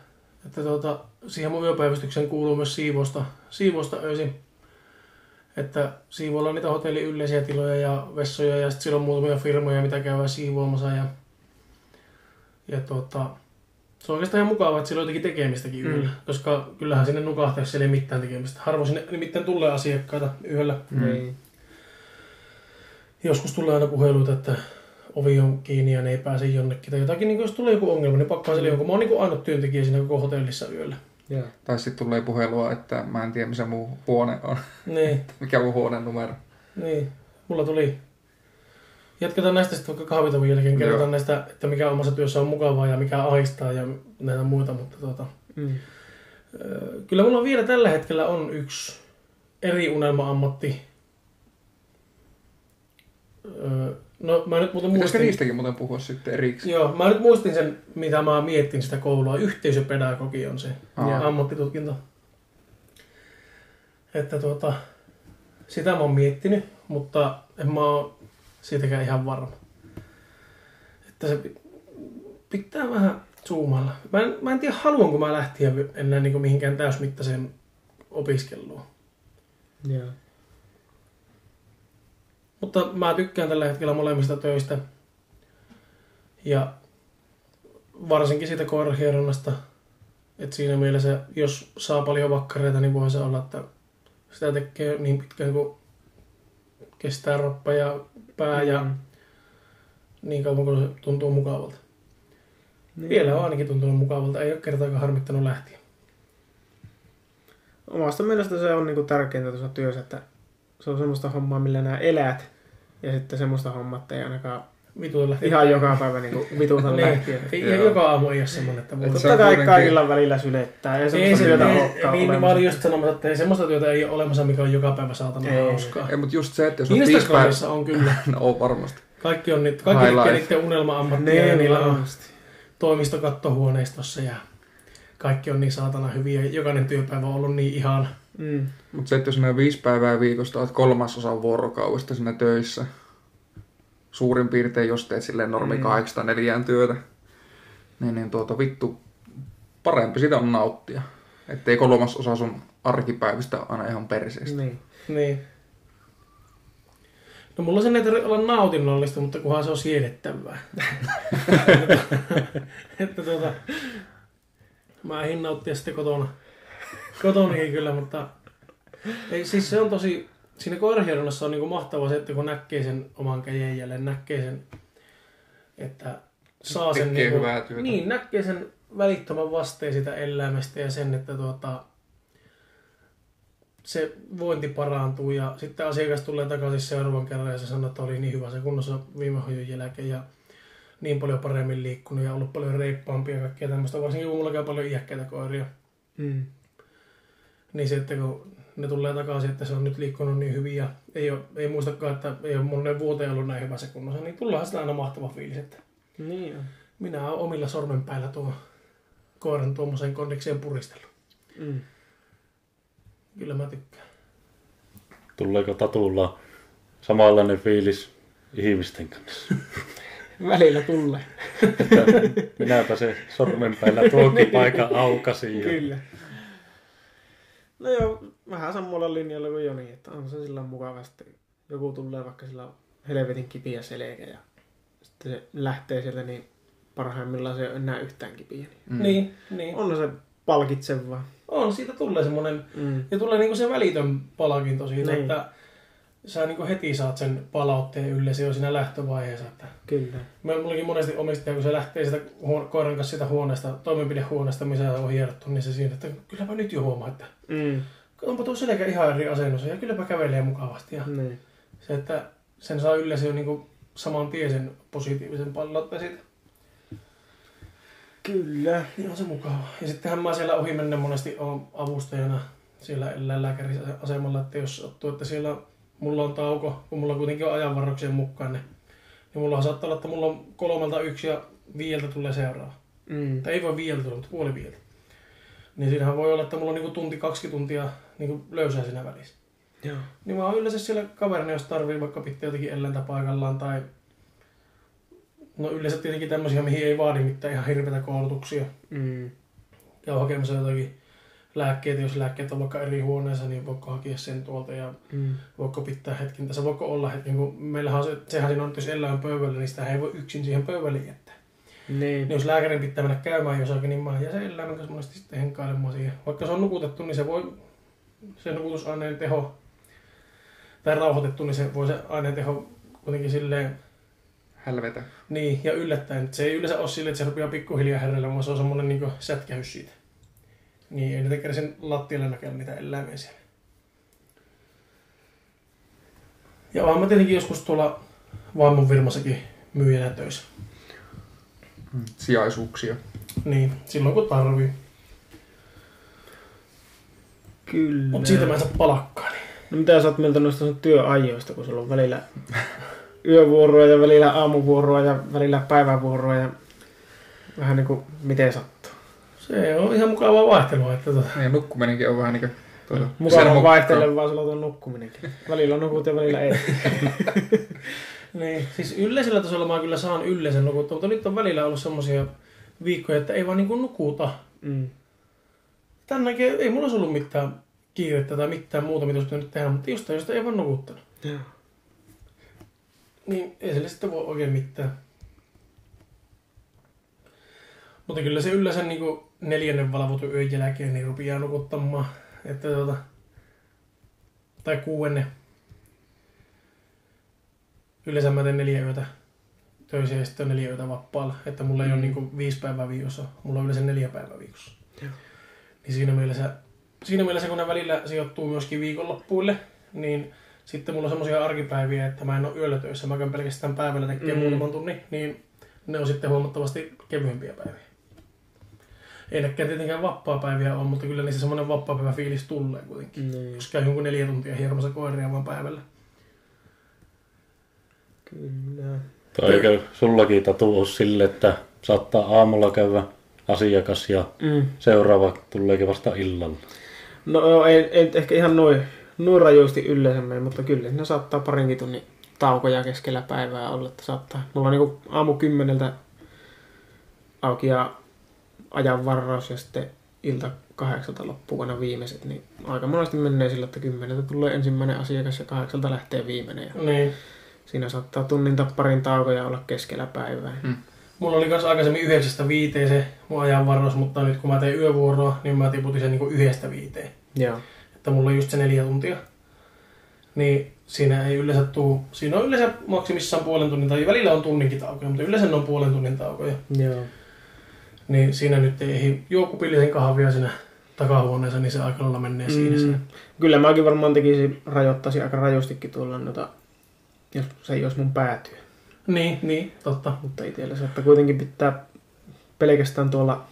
Että tuota, siihen mun yöpäivystykseen kuuluu myös siivosta, siivosta öisin. Että siivoilla on niitä hotellin yleisiä tiloja ja vessoja ja sitten siellä on muutamia firmoja, mitä käydään siivoamassa. Ja, ja tuota, Se on oikeastaan ihan mukavaa, että sillä on jotenkin tekemistäkin yöllä, Mm. koska kyllähän sinne nukahtaa, jos siellä ei mitään tekemistä. Harvoin sinne nimittäin tulee asiakkaita yöllä. Mm. Niin. Joskus tulee aina puheluita, että ovi on kiinni ja ne ei pääse jonnekin. Tai jotakin, niin jos tulee joku ongelma, niin pakkaa sille jonkun. Mä oon niin ainut työntekijä siinä koko hotellissa yöllä. Joo. Tai sitten tulee puhelua, että mä en tiedä missä muu huone on. Niin, Mikä mun huoneen numero. niin. Mulla tuli. Jatketaan näistä sitten vaikka kahvitavun jälkeen. Kerrotaan Joo. näistä, että mikä omassa työssä on mukavaa ja mikä ahistaa ja näitä muita. Mutta tuota, Mm. Öö, Kyllä mulla vielä tällä hetkellä on yksi eri unelma-ammatti. Öö, No mä nyt muuten Pitäisikö muistin, niistäkin muuten puhua sitten erikseen? joo, mä nyt muistin sen, mitä mä miettin sitä koulua. Yhteisöpedagogi on se Aa. ammattitutkinto. Että tuota, sitä mä oon miettinyt, mutta en mä oo siitäkään ihan varma. Että se pi- pitää vähän zoomailla. Mä en, mä en tiedä, haluanko mä lähteä enää niin mihinkään täysmittaiseen opiskeluun. Joo. Mutta mä tykkään tällä hetkellä molemmista töistä. Ja varsinkin siitä koirahieronnasta. Että siinä mielessä, jos saa paljon vakkareita, niin voi se olla, että sitä tekee niin pitkään kuin kestää roppa ja pää ja Mm. niin kauan kuin se tuntuu mukavalta. Niin. Vielä on ainakin tuntunut mukavalta, ei ole kertaakaan harmittanut lähtiä. Omasta mielestä se on niinku tärkeintä tuossa työssä, että se on semmoista hommaa, millä nämä elät. Ja sitten semmoista hommaa, että ei ainakaan Vituilla ihan joka päivä niinku Niin. lähtien. Ei, Joo. ei joka aamu ei ole semmoinen, että voi... Se Totta kai kaikilla välillä sylettää. Ei Ei semmoista se, työtä niin, olekaan niin, mä olemassa. olin just sanomassa, että ei semmoista työtä ei ole olemassa, mikä on joka päivä saatana Ei. hauskaa. Ei, mutta just se, että jos on. Instagramissa on kyllä. No on varmasti. Kaikki on niitä, kaikki tekee niiden unelma-ammattia ja Niin, niillä on toimistokattohuoneistossa ja kaikki on niin saatana hyviä. Jokainen työpäivä on ollut niin ihan. Mm. Mutta se, että jos sinä viisi päivää viikosta olet kolmasosan vuorokaudesta siinä töissä, suurin piirtein, jos teet silleen normi Mm. 804 työtä, niin, niin tuota vittu, parempi sitä on nauttia. Ettei kolmasosa sun arkipäivistä aina ihan perseestä. Niin. Niin. No mulla sen ei tarvitse olla nautinnollista, mutta kunhan se on siedettävää. että tuota, mä ehdin nauttia sitten kotona. Kotonakin kyllä, mutta ei, siis se on tosi, siinä koirahieronnassa on niinku mahtavaa se, että kun näkee sen oman käden jälleen, näkee sen, että saa sen niinku, hyvää työtä. niin, näkee sen välittömän vasteen sitä elämästä ja sen, että tuota, se vointi parantuu ja sitten asiakas tulee takaisin seuraavan kerran ja se sanoo, että oli niin hyvä se kunnossa viime hoidon jälkeen ja niin paljon paremmin liikkunut ja ollut paljon reippaampia ja kaikkea tämmöistä, varsinkin kun mulla käy paljon iäkkäitä koiria. Mm. Niin sitten kun ne tulee takaisin, että se on nyt liikkunut niin hyvin ja ei, ole, ei muistakaan, että ei ole monen vuoteen ollut näin hyvässä kunnossa, niin tullaan sitä aina mahtava fiilis, että Niin on. minä olen omilla sormenpäillä tuo koiran tuommoiseen kondikseen puristellut. Mm. Kyllä mä tykkään. Tuleeko Tatulla samanlainen fiilis ihmisten kanssa? Välillä tulee. Että minäpä se sormenpäillä tuonkin paikan aukasin. Ja... Kyllä. No joo, vähän samalla linjalla kuin Joni, että on se sillä mukava sitten. Joku tulee vaikka sillä on helvetin kipiä selkä ja sitten se lähtee sieltä niin parhaimmillaan se ei ole enää yhtään kipiä. Niin Mm. Niin, niin. on se palkitsevaa. On, siitä tulee semmoinen, Mm. ja tulee niinku se välitön palkinto siitä, Niin. että sä niinku heti saat sen palautteen ylle jo siinä lähtövaiheessa. Että Kyllä. me, mullakin monesti omistaja, kun se lähtee sitä huone, koiran kanssa sitä huoneesta, toimenpidehuoneesta, missä se on hierottu, niin se siinä, että kylläpä nyt jo huomaa, että Mm. Onpa tuo selkä ihan eri asennossa ja kylläpä kävelee mukavasti. Ja Niin. se, että sen saa se jo niinku saman tien sen positiivisen palautteen siitä. Kyllä. Niin on se mukava. Ja sittenhän mä siellä ohi mennä monesti on avustajana siellä eläinlääkäriasemalla, että jos sattuu, että siellä mulla on tauko, kun mulla kuitenkin on ajanvarroksien mukaan, niin, niin mulla saattaa olla, että mulla on kolmelta yksi ja viieltä tulee seuraava. Mm. Tai ei voi viieltä tulla, mutta puoli viieltä. Niin siinähän voi olla, että mulla on niinku tunti, kaksi tuntia niinku löysää siinä välissä. Joo. Niin mä oon yleensä siellä kaverina, jos tarvii vaikka pitää jotenkin eläintä paikallaan tai... No yleensä tietenkin tämmöisiä, mihin ei vaadi mitään ihan hirveitä koulutuksia. Mm. Ja hakemassa jotakin lääkkeitä, jos lääkkeet on vaikka eri huoneessa, niin voiko hakea sen tuolta ja Mm. voiko pitää hetken tässä, voiko olla hetken, kun meillähän on se, sehän siinä on, että jos eläin pöydällä, niin sitä ei voi yksin siihen pöydälle jättää. Niin. Niin jos lääkärin pitää mennä käymään jossakin, niin mä jäsen eläimen kanssa monesti sitten henkailemaan siihen. Vaikka se on nukutettu, niin se voi, se nukutusaineen teho, tai rauhoitettu, niin se voi se aineen teho kuitenkin silleen, Helvetä. niin, ja yllättäen. Se ei yleensä ole silleen, että se rupeaa pikkuhiljaa herrellä, vaan se on semmoinen niin sätkähys siitä. Niin, ei niitä kerran sen lattialle näkellä niitä eläimiä siellä. Ja olen mä tietenkin joskus tuolla vaimon firmassakin myyjänä töissä. Sijaisuuksia. Niin, silloin kun tarvii. Kyllä. Mutta siitä mä en saa palakkaa. Niin. No mitä sä oot mieltä noista sun työajoista, kun sulla on välillä yövuoroa ja välillä aamuvuoroa ja välillä päivävuoroa ja vähän niin kuin miten sattuu. Se on ihan mukavaa vaihtelua. Että tota. Ja nukkuminenkin on vähän niin kuin... Tuota, Mukava vaihtelevaa sulla tuon nukkuminenkin. Välillä on nukut ja välillä ei. Niin, siis yleisellä tasolla mä kyllä saan yleisen nukuttua, mutta nyt on välillä ollut semmoisia viikkoja, että ei vaan niinku nukuta. Mm. Tänäkin ei mulla olisi ollut mitään kiirettä tai mitään muuta, mitä olisi pitänyt tehdä, mutta jostain josta ei vaan nukuttanut. Joo. Niin ei sille sitten voi oikein mitään. Mutta kyllä se yleensä niin neljännen valvotun yön jälkeen niin rupeaa nukuttamaan. Että tuota, tai kuuenne. Yleensä mä teen neljä yötä töissä ja sitten neljä yötä vapaalla. Että mulla ei ole niin viisi päivää viikossa, mulla on yleensä neljä päivää viikossa. Joo. Niin siinä mielessä, siinä mielessä, kun ne välillä sijoittuu myöskin viikonloppuille, niin sitten mulla on semmoisia arkipäiviä, että mä en ole yöllä töissä, mä käyn pelkästään päivällä tekemään Mm. mm. muutaman tunnin, niin ne on sitten huomattavasti kevyempiä päiviä. Ei nekään tietenkään vapaa-päiviä ole, mutta kyllä niissä semmoinen vapaa fiilis tulee kuitenkin. Niin, Jos käy jonkun neljä tuntia hieromassa koiria vaan päivällä. kyllä. Tai eikö sullakin tatu ole sille, että saattaa aamulla käydä asiakas ja Mm. seuraava tuleekin vasta illalla. No ei, ei ehkä ihan noin, noin rajusti yleensä mene, mutta kyllä ne saattaa parinkin tunnin taukoja keskellä päivää olla, että saattaa. Mulla on niinku aamu kymmeneltä auki ja ajan varaus ja sitten ilta kahdeksalta loppuu aina viimeiset, niin aika monesti menee sillä, että kymmeneltä tulee ensimmäinen asiakas ja kahdeksalta lähtee viimeinen. Ja Niin. siinä saattaa tunnin tai parin taukoja olla keskellä päivää. Mulla oli myös aikaisemmin yhdeksästä viiteen se mun ajanvaraus, mutta nyt kun mä tein yövuoroa, niin mä tiputin sen niin yhdestä viiteen. Joo. Että mulla on just se neljä tuntia. Niin siinä ei yleensä tuu, siinä on yleensä maksimissaan puolen tunnin, tai välillä on tunninkin taukoja, mutta yleensä ne on puolen tunnin taukoja. Joo. Niin siinä nyt ei juo kupillisen kahvia siinä takahuoneessa, niin se aika lailla menee mm. siinä. Mm. Kyllä mäkin varmaan tekisin, rajoittaisin aika rajustikin tuolla noita, jos se ei olisi mun päätyä. Niin, niin, totta. Mutta itsellä se, että kuitenkin pitää pelkästään tuolla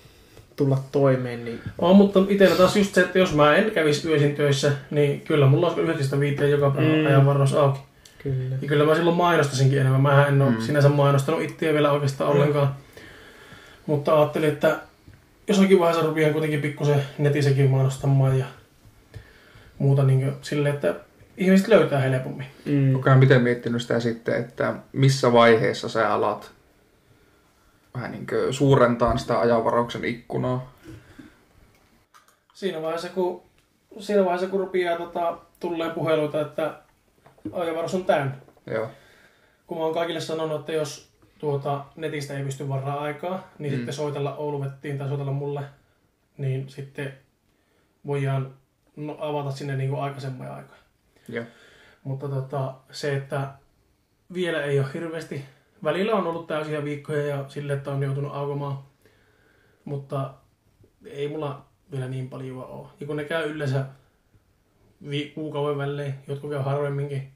tulla toimeen, niin On, mutta itsellä taas just se, että jos mä en kävisi yöisin töissä, niin kyllä mulla olisi yhdeksästä viiteen joka päivä Mm. mm. ajanvaraus auki. kyllä. Ja kyllä mä silloin mainostasinkin enemmän. Mä en ole Mm. mm. sinänsä mainostanut itseä vielä oikeastaan ollenkaan. Mutta ajattelin, että jossakin vaiheessa rupean kuitenkin pikkusen netissäkin mainostamaan ja muuta niin silleen, että ihmiset löytää helpommin. Mm. Onko miten miettinyt sitä sitten, että missä vaiheessa sä alat vähän niin kuin suurentaa sitä ajanvarauksen ikkunaa? Siinä vaiheessa, kun, siinä vaiheessa, kun rupeaa tota, tulleen puheluita, että ajanvaraus on täynnä. Joo. Kun mä oon kaikille sanonut, että jos tuota, netistä ei pysty varaa aikaa, niin Mm. mm. sitten soitella Ouluvettiin tai soitella mulle, niin sitten voidaan no, avata sinne niin kuin aikaisemmin aikaa. Joo. Mutta tota, se, että vielä ei ole hirveästi, välillä on ollut täysiä viikkoja ja sille, että on joutunut aukomaan, mutta ei mulla vielä niin paljon ole. Ja kun ne käy yleensä vi- kuukauden välein, jotkut käy harvemminkin,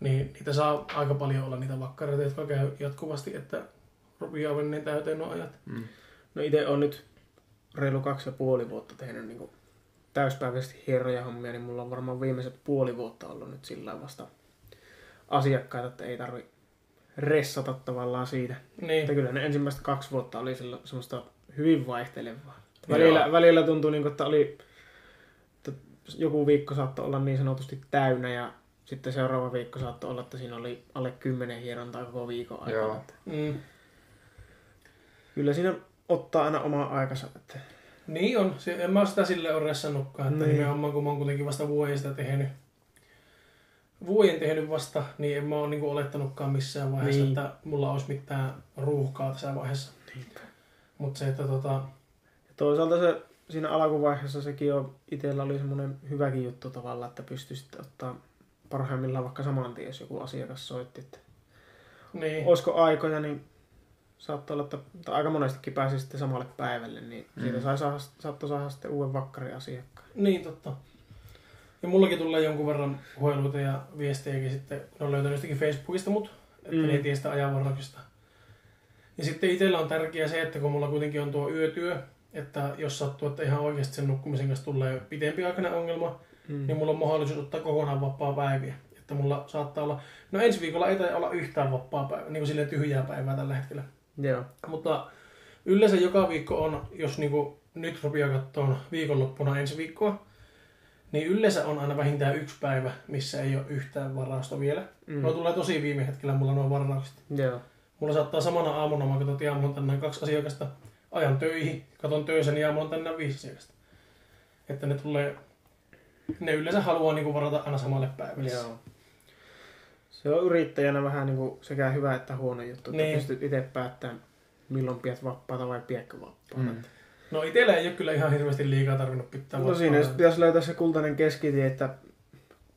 niin niitä saa aika paljon olla niitä vakkareita, jotka käy jatkuvasti, että rupeaa menneen täyteen nuo ajat. Mm. No itse on nyt reilu kaksi ja puoli vuotta tehnyt niin kuin täyspäiväisesti hieroja hommia, niin mulla on varmaan viimeiset puoli vuotta ollut nyt sillä vasta asiakkaita, että ei tarvi ressata tavallaan siitä. Niin, Että kyllä ne ensimmäiset kaksi vuotta oli sillä, semmoista hyvin vaihtelevaa. Joo. Välillä, välillä tuntui, niin kuin, että oli että joku viikko saattoi olla niin sanotusti täynnä ja sitten seuraava viikko saattoi olla, että siinä oli alle kymmenen hierontaa koko viikon aikana. Joo. Mm, Kyllä siinä ottaa aina oma aikansa. Että niin on. Se, en mä sitä sille ole ressannutkaan, että Niin. nimenomaan kun mä oon kuitenkin vasta vuoden sitä tehnyt. vuoden tehnyt vasta, niin en mä ole niinku olettanutkaan missään vaiheessa, Niin. että mulla olisi mitään ruuhkaa tässä vaiheessa. Mutta se, että tota, Ja toisaalta se siinä alkuvaiheessa sekin on, itsellä oli semmoinen hyväkin juttu tavallaan, että pystyi sitten ottaa parhaimmillaan vaikka saman tien, jos joku asiakas soitti, että niin, olisiko aikoja, niin saattoi olla, että tai aika monestikin pääsi sitten samalle päivälle, niin mm. siitä sai saada, saattoi saada sitten uuden vakkarin asiakkaan. niin totta. Ja mullakin tulee jonkun verran puheluita ja viestejäkin sitten, ne on löytänyt jostakin Facebookista mut, että Mm. ne ei tiedä sitä ajanvarauksesta. Ja sitten itsellä on tärkeää se, että kun mulla kuitenkin on tuo yötyö, että jos sattuu, että ihan oikeasti sen nukkumisen kanssa tulee pitempiaikainen ongelma, Mm. niin mulla on mahdollisuus ottaa kokonaan vapaa päiviä. Että mulla saattaa olla, no ensi viikolla ei taida olla yhtään vapaa päivää, niin kuin silleen tyhjää päivää tällä hetkellä. Joo. Mutta yleensä joka viikko on, jos niinku nyt rupeaa katsoa viikonloppuna ensi viikkoa, niin yleensä on aina vähintään yksi päivä, missä ei ole yhtään varausta vielä. Mm. No tulee tosi viime hetkellä mulla nuo varaukset. Joo. Mulla saattaa samana aamuna, mä katson, aamulla tänään kaksi asiakasta, ajan töihin, katon töissä, niin aamulla tänään viisi asiakasta. Että ne tulee, ne yleensä haluaa niinku varata aina samalle päivälle. Joo. Se on yrittäjänä vähän niin kuin sekä hyvä että huono juttu, että Niin. pystyt itse päättämään, milloin pidät vapaata vai pidätkö vapaata. Mm. No itellä ei ole kyllä ihan hirveästi liikaa tarvinnut pitää No siinä pitäisi löytää se kultainen keskitie, että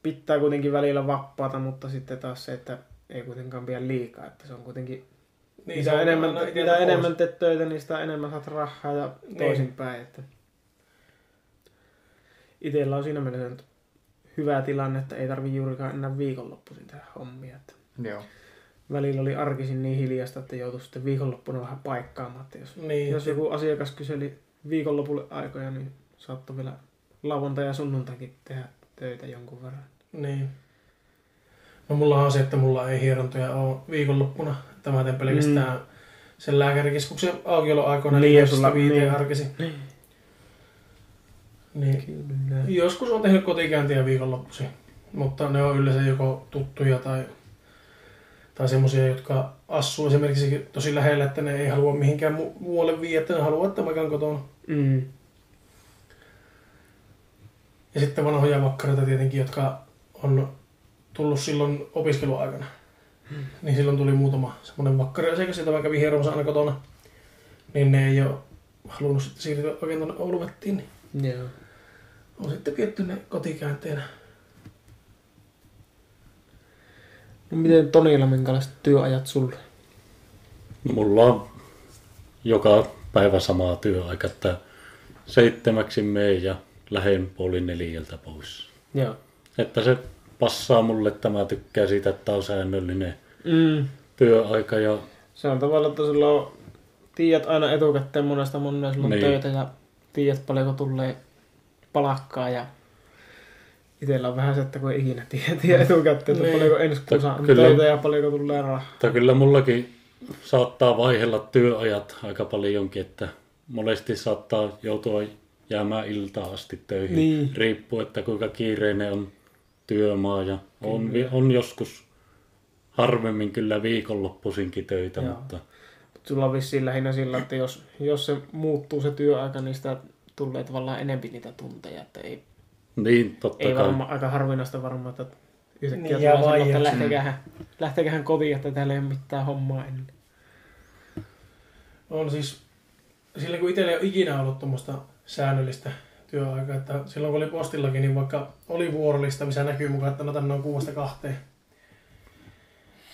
pitää kuitenkin välillä vapaata, mutta sitten taas se, että ei kuitenkaan pidä liikaa. Että se on kuitenkin, niin, mitä se on enemmän, mitä pois. enemmän teet töitä, niin sitä enemmän saat rahaa ja Niin. toisinpäin. Että itellä on siinä mielessä nyt hyvä tilanne, että ei tarvi juurikaan enää viikonloppuisin tehdä hommia. Että Joo. välillä oli arkisin niin hiljasta, että joutui sitten viikonloppuna vähän paikkaamaan. Että jos, Niin, jos joku asiakas kyseli viikonlopulle aikoja, niin saattoi vielä lauantai- ja sunnuntainkin tehdä töitä jonkun verran. Niin. No mulla on se, että mulla ei hierontoja ole viikonloppuna. Että mä teen pelkästään mm. sen lääkärikeskuksen aukioloaikoina, Niin, niin, ja sulla- viiteen niin. arkisin. Niin. Niin. Kyllä. Joskus on tehnyt kotikäyntiä viikonloppuisin, mutta ne on yleensä joko tuttuja tai, tai semmoisia, jotka asuu esimerkiksi tosi lähellä, että ne ei halua mihinkään mu- muualle viedä, että ne haluaa, että mä käyn kotona. Mm. Ja sitten vanhoja vakkareita tietenkin, jotka on tullut silloin opiskeluaikana. Hmm. Niin silloin tuli muutama semmoinen vakkariasiakas, jota mä kävin hieromassa aina kotona. Niin ne ei ole halunnut sitten siirtyä oikein tuonne Ouluvettiin, niin Joo. On sitten vietty ne kotikäänteenä. No miten Tonilla, minkälaiset työajat sulle? No, mulla on joka päivä samaa työaika, että seitsemäksi meen ja lähden puoli neljältä pois. Joo. Että se passaa mulle, että mä tykkään siitä, että on säännöllinen Mm. työaika ja Se on tavallaan, että sulla on, tiedät aina etukäteen monesta monesta sulla on Niin. töitä ja tiedät paljonko tulee palakkaa ja itsellä on vähän se, että kun ei ikinä tiedä, tiedä etukäteen, että Niin. paljonko ensi kuussa on Kyllä. töitä ja paljonko tulee rahaa. Mutta kyllä mullakin saattaa vaihella työajat aika paljonkin, että monesti saattaa joutua jäämään iltaan asti töihin. Niin. Riippuu, että kuinka kiireinen on työmaa ja on, Kyllä. on joskus harvemmin kyllä viikonloppuisinkin töitä, Joo. mutta Mut Sulla on vissiin lähinnä sillä, että jos, jos se muuttuu se työaika, niin sitä tulee tavallaan enempi niitä tunteja, että ei, niin totta ei kai. varmaan aika harvinaista varmaan, että yhtäkkiä Niin, tulee että vaijaksi. lähteköhän, lähteköhän kotiin, että täällä ei ole mitään hommaa ennen. On siis, sillä kun itsellä ei ole ikinä ollut tuommoista säännöllistä työaikaa, että silloin kun oli postillakin, niin vaikka oli vuorollista, missä näkyy mukaan, että no tänne on kuudesta kahteen.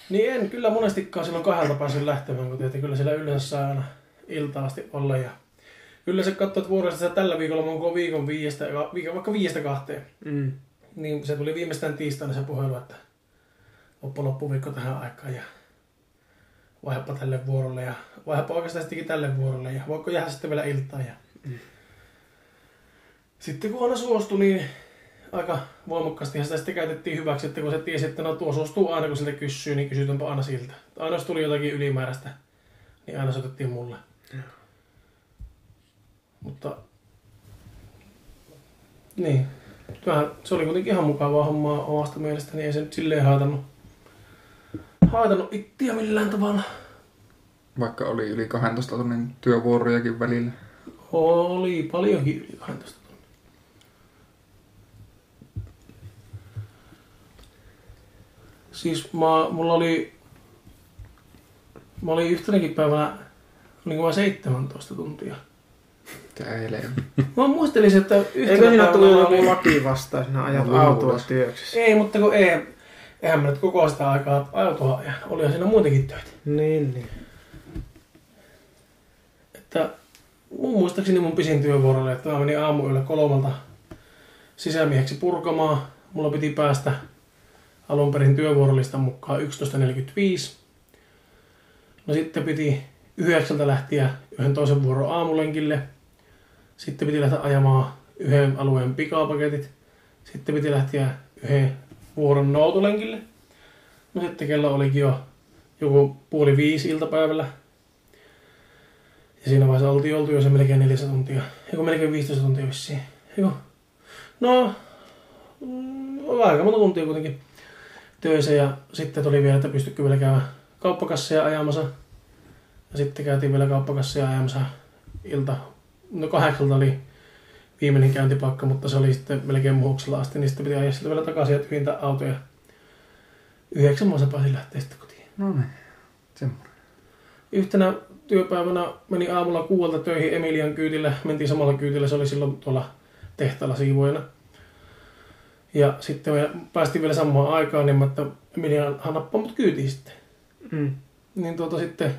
Niin en kyllä monestikaan silloin kahdelta päässyt lähtemään, kun tietysti kyllä siellä yleensä saa aina iltaan asti olla. Ja kyllä se katsoo, että tällä viikolla mä oon viikon viiestä, viikon, vaikka viiestä kahteen. Mm. Niin se tuli viimeistään tiistaina se puhelu, että loppu loppuviikko tähän aikaan ja vaihapa tälle vuorolle ja vaihapa oikeastaan sittenkin tälle vuorolle ja voiko jäädä sitten vielä iltaan. Ja... Sitten kun aina suostui, niin aika voimakkaasti sitä sitten käytettiin hyväksi, että kun se tiesi, että no tuo suostuu aina kun siltä kysyy, niin kysytäänpä aina siltä. Aina jos tuli jotakin ylimääräistä, niin aina soitettiin mulle. Mutta niin, vähän, se oli kuitenkin ihan mukavaa hommaa omasta mielestäni, ei se nyt silleen haitannut, haitannut ittiä millään tavalla. Vaikka oli yli 12 tunnin työvuorojakin välillä. Oli paljonkin yli 12 tuntia. Siis mä, mulla oli, mä olin yhtenäkin päivänä, olin vain 17 tuntia. Helvetti. Mä muistelin, että yhtenä Eikö siinä tullut joku oli... laki vastaan, sinä ajat No, autoa työksessä? Ei, mutta kun ei, eihän mä nyt koko sitä aikaa autoa aja. Olihan siinä muitakin töitä. Niin, niin. Että mun muistaakseni mun pisin työvuoro oli, että mä menin aamuyöllä kolmelta sisämieheksi purkamaan. Mulla piti päästä alun perin työvuorolistan mukaan 11.45. No sitten piti yhdeksältä lähtiä yhden toisen vuoron aamulenkille. Sitten piti lähteä ajamaan yhden alueen pikapaketit. Sitten piti lähteä yhden vuoron noutolenkille. No sitten kello olikin jo joku puoli viisi iltapäivällä. Ja siinä vaiheessa oltiin oltu jo se melkein 4 tuntia. Eiku melkein 15 tuntia vissiin. Eiku. No, mm, aika monta tuntia kuitenkin töissä ja sitten tuli vielä, että pystykö vielä käydä kauppakasseja ajamassa. Ja sitten käytiin vielä kauppakasseja ajamassa ilta. No kahdeksalta oli viimeinen käyntipaikka, mutta se oli sitten melkein muhoksella asti, niin sitten piti ajaa sieltä vielä takaisin ja tyhjentää autoja. Yhdeksän maassa pääsin lähteä sitten kotiin. No niin. Semmoinen. Yhtenä työpäivänä meni aamulla kuuelta töihin Emilian kyytillä. Mentiin samalla kyytillä, se oli silloin tuolla tehtaalla siivoina. Ja sitten me päästiin vielä samaan aikaan, niin mä, että Emilian nappaa mut kyytiin sitten. Mm. Niin tuota sitten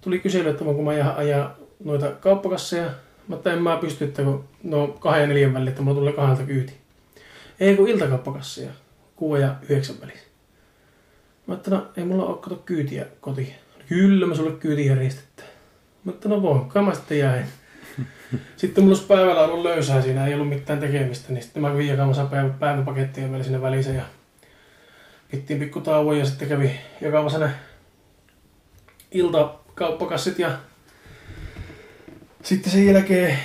tuli kysely, että voinko mä ajaa, ajaa noita kauppakasseja. Mä en mä pysty, että kun no kahden ja neljän välillä, että mulla tulee kahdelta kyyti. Ei kun iltakauppakasseja, kuuden ja yhdeksän välissä. Mä että no ei mulla ole kato kyytiä kotiin. Kyllä mä sulle kyyti järjestettä. Mä että no voin, kai mä sitten jäin. Sitten mulla olisi päivällä ollut löysää siinä, ei ollut mitään tekemistä, niin sitten mä kävin jakamassa päivä, päiväpakettia vielä sinne väliin ja pittiin pikku tauon ja sitten kävi jakamassa ne iltakauppakassit ja sitten sen jälkeen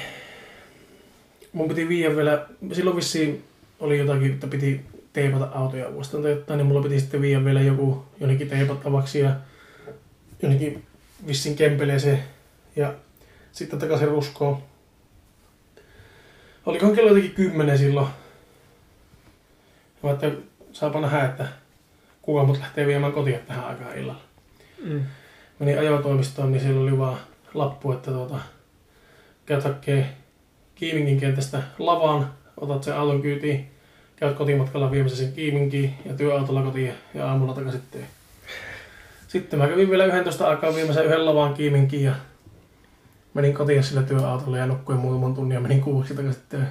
mun piti viiä vielä, silloin vissiin oli jotakin, että piti teipata autoja uudestaan tai jotain, niin mulla piti sitten viiä vielä joku jonnekin teipattavaksi ja jonnekin vissiin kempeleeseen ja sitten takaisin ruskoon. Olikohan kello jotenkin kymmenen silloin. Mä että saapa nähdä, että kuka mut lähtee viemään kotiin tähän aikaan illalla. Mm. Menin ajotoimistoon, niin siellä oli vaan lappu, että tuota, käyt hakkee Kiimingin kentästä lavaan, otat sen auton kyytiin, käyt kotimatkalla viemässä sen Kiiminkiin ja työautolla kotiin ja aamulla takaisin töihin. Sitten mä kävin vielä 11 aikaa viemässä yhden lavaan Kiiminkiin ja menin kotiin sillä työautolla ja nukkuin muutaman tunnin ja menin kuuksi takaisin töihin.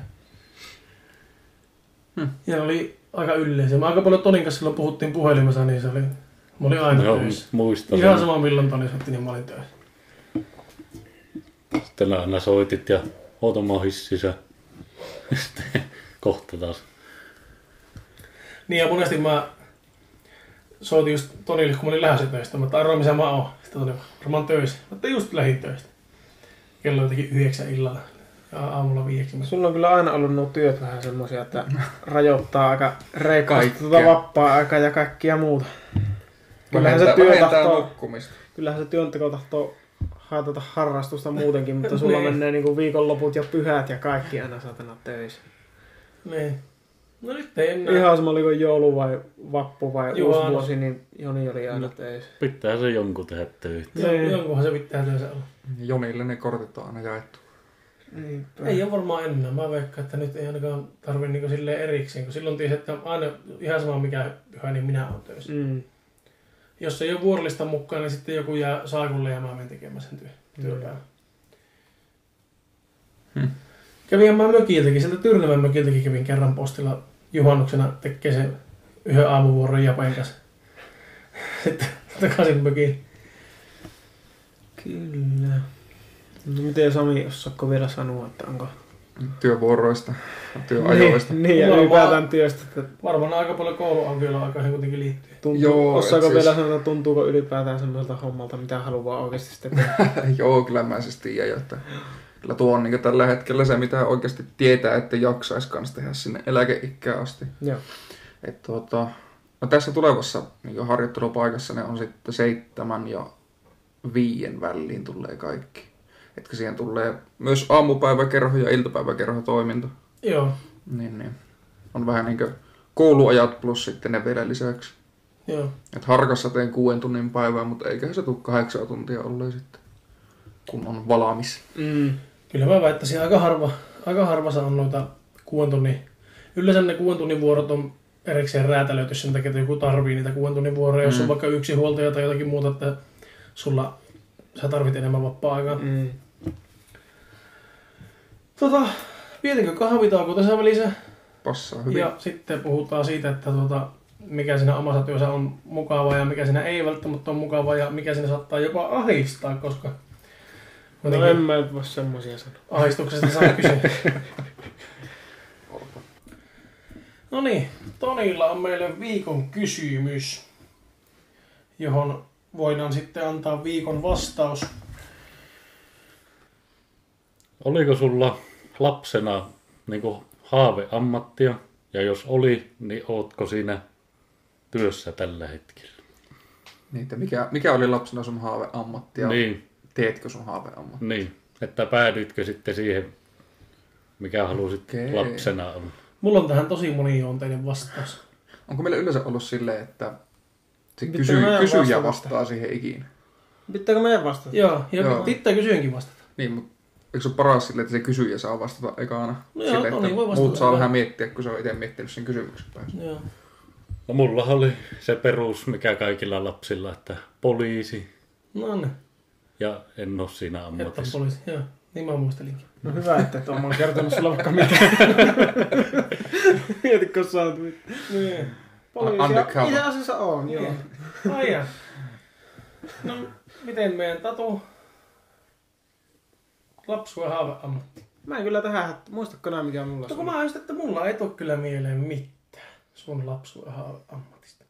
Hmm. Ja oli aika yleisiä. Mä aika paljon Tonin kanssa silloin puhuttiin puhelimessa, niin se oli, mä olin aina Joo, töissä. muistan. Ihan sama milloin Toni soitti, niin mä olin töissä. Sitten aina soitit ja ootama hississä. Sitten kohta taas. Niin ja monesti mä soitin just Tonille, kun mä olin lähdössä töistä. Mä että arvoin missä mä oon. Sitten Toni varmaan töissä. Mä että just lähdin töistä. Kello jotenkin yhdeksän illalla. Ja aamulla viieksi. Sulla on kyllä aina ollut nuo työt vähän semmoisia, että rajoittaa aika reippaasti tuota vapaa-aikaa ja kaikkia muuta. Kyllähän se työ tahtoo, nukkumista. kyllähän se työnteko tahtoo haitata harrastusta muutenkin, mutta sulla Niin. menee niinku viikonloput ja pyhät ja kaikki aina satana töissä. Niin. No nyt ei enää. Ihan sama oliko joulu vai vappu vai Juhannus. uusi vuosi, niin Joni oli aina No. töissä. Pitää se jonkun tehdä töitä. Joo, Niin. jonkunhan se pitää töissä olla. Jonille ne kortit on aina jaettu. Niinpä. Ei ole varmaan enää. Mä veikkaan, että nyt ei ainakaan tarvi niinku silleen erikseen. Kun silloin tiesi, että aina ihan sama mikä pyhä, niin minä olen töissä. Mm. Jos ei ole vuorolista mukaan, niin sitten joku jää saakulle ja mä menen tekemään sen työ, työpäivän. Hmm. Kävin mä mökiltäkin, sieltä Tyrnävän mökiltäkin kävin kerran postilla juhannuksena tekee sen yhden aamuvuoron Japanin kanssa. Sitten takaisin mökiin. Kyllä. No miten Sami, osaatko vielä sanoa, että onko... Työvuoroista, työajoista. Niin, niin ja ylipäätään vaan- työstä, että Varmaan aika paljon kouluankioilla aikaan kuitenkin liittyy. tuntuu, Joo, osaako et vielä siis- sanoa, tuntuuko ylipäätään semmoiselta hommalta, mitä haluaa oikeasti sitten tehdä? Joo, kyllä mä siis tiedän jo, että kyllä tuo on niin tällä hetkellä se, mitä oikeasti tietää, että jaksaisi kanssa tehdä sinne eläkeikään asti. Joo. Et tuota, no tässä tulevassa niin harjoittelupaikassa ne on sitten seitsemän ja viien väliin tulee kaikki. Etkä siihen tulee myös aamupäiväkerho ja iltapäiväkerho toiminta. Joo. Niin, niin. On vähän niin kuin kouluajat plus sitten ne vielä lisäksi. Joo. Et harkassa teen kuuden tunnin päivää, mutta eiköhän se tule kahdeksan tuntia olleen sitten, kun on valmis. Mm. Kyllä mä väittäisin, aika harva, aika harva saa noita kuuden tunnin. Yleensä ne kuuden tunnin vuorot on erikseen räätälöity sen takia, että joku tarvii niitä kuuden tunnin vuoroja. Jos on Mm. vaikka yksi huoltaja tai jotakin muuta, että sulla sä tarvit enemmän vapaa-aikaa. Mm. Tota, pietinkö kahvitauko tässä välissä? Passaa hyvin. Ja sitten puhutaan siitä, että tuota, mikä siinä omassa työssä on mukavaa ja mikä siinä ei välttämättä ole mukavaa ja mikä siinä saattaa jopa ahistaa, koska No jotenkin en mä nyt voi semmosia sanoa. ahistuksesta saa kysyä. No niin, Tonilla on meille viikon kysymys, johon voidaan sitten antaa viikon vastaus. Oliko sulla lapsena niin haaveammattia? Ja jos oli, niin ootko siinä työssä tällä hetkellä? Niin, että mikä, mikä oli lapsena sun haaveammatti ja Niin, teetkö sun haaveammatti? niin, että päädyitkö sitten siihen, mikä halusit Okei. lapsena olla? Mulla on tähän tosi monijuonteinen vastaus. Onko meillä yleensä ollut silleen, että se kysy, kysyjä vastata vastaa siihen ikinä? Pitääkö meidän vastata? Joo, ja Joo. pitää kysyinkin vastata. Niin, mutta eikö se ole paras silleen, että se kysyjä saa vastata ekana? No joo, silleen, no että niin, voi vastata muut saa vähän miettiä, kun se on itse miettinyt sen kysymyksen päässä. Joo. No mulla oli se perus, mikä kaikilla lapsilla, että poliisi No niin, ja en ole siinä että ammatissa. poliisi. Joo, niin mä muistelinkin. No hyvä, että et ole kertonut sulle vaikka mitä. Mietitkö sä oot mit- Niin. Poliisia Undercover. itse asiassa on, joo. Ai jaa. No, miten meidän Tatu? Lapsu ja haaveammatti. Mä en kyllä tähän, muistatko nää mikä mulla on? mä just, että mulla ei tule kyllä mieleen mitään sun lapsu ja haaveammatista.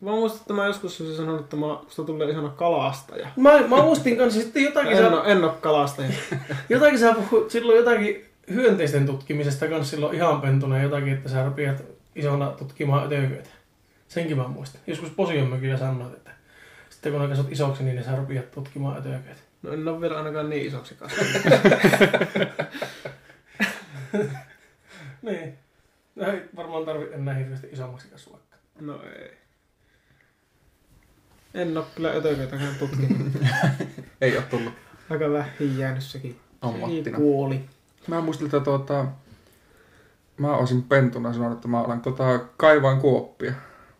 Mä muistan, että mä joskus olisin sanonut, että mä, musta tulee ihana kalastaja. Mä, mä muistin kanssa sitten jotakin, En sä, en oo kalastaja. jotakin sä puhuit silloin jotakin hyönteisten tutkimisesta kanssa silloin ihan pentuna jotakin, että sä rupeat isona tutkimaan ötököitä. Senkin mä muistan. Joskus Posion mökillä sanoit, että sitten kun kasvat isoksi, niin sä rupeat tutkimaan ötököitä. No en oo vielä ainakaan niin isoksi kasvanut. Niin. No ei varmaan tarvitse enää hirveästi isommaksi kasvaakaan. No ei. En oo kyllä ötököitäkään tutkinut. Ei ole tullut Aika vähin jäänyt sekin. ammattina. Sekin kuoli. Mä muistin, että tuota, mä olisin pentuna sanonut, että mä alan tota, kaivaan kuoppia.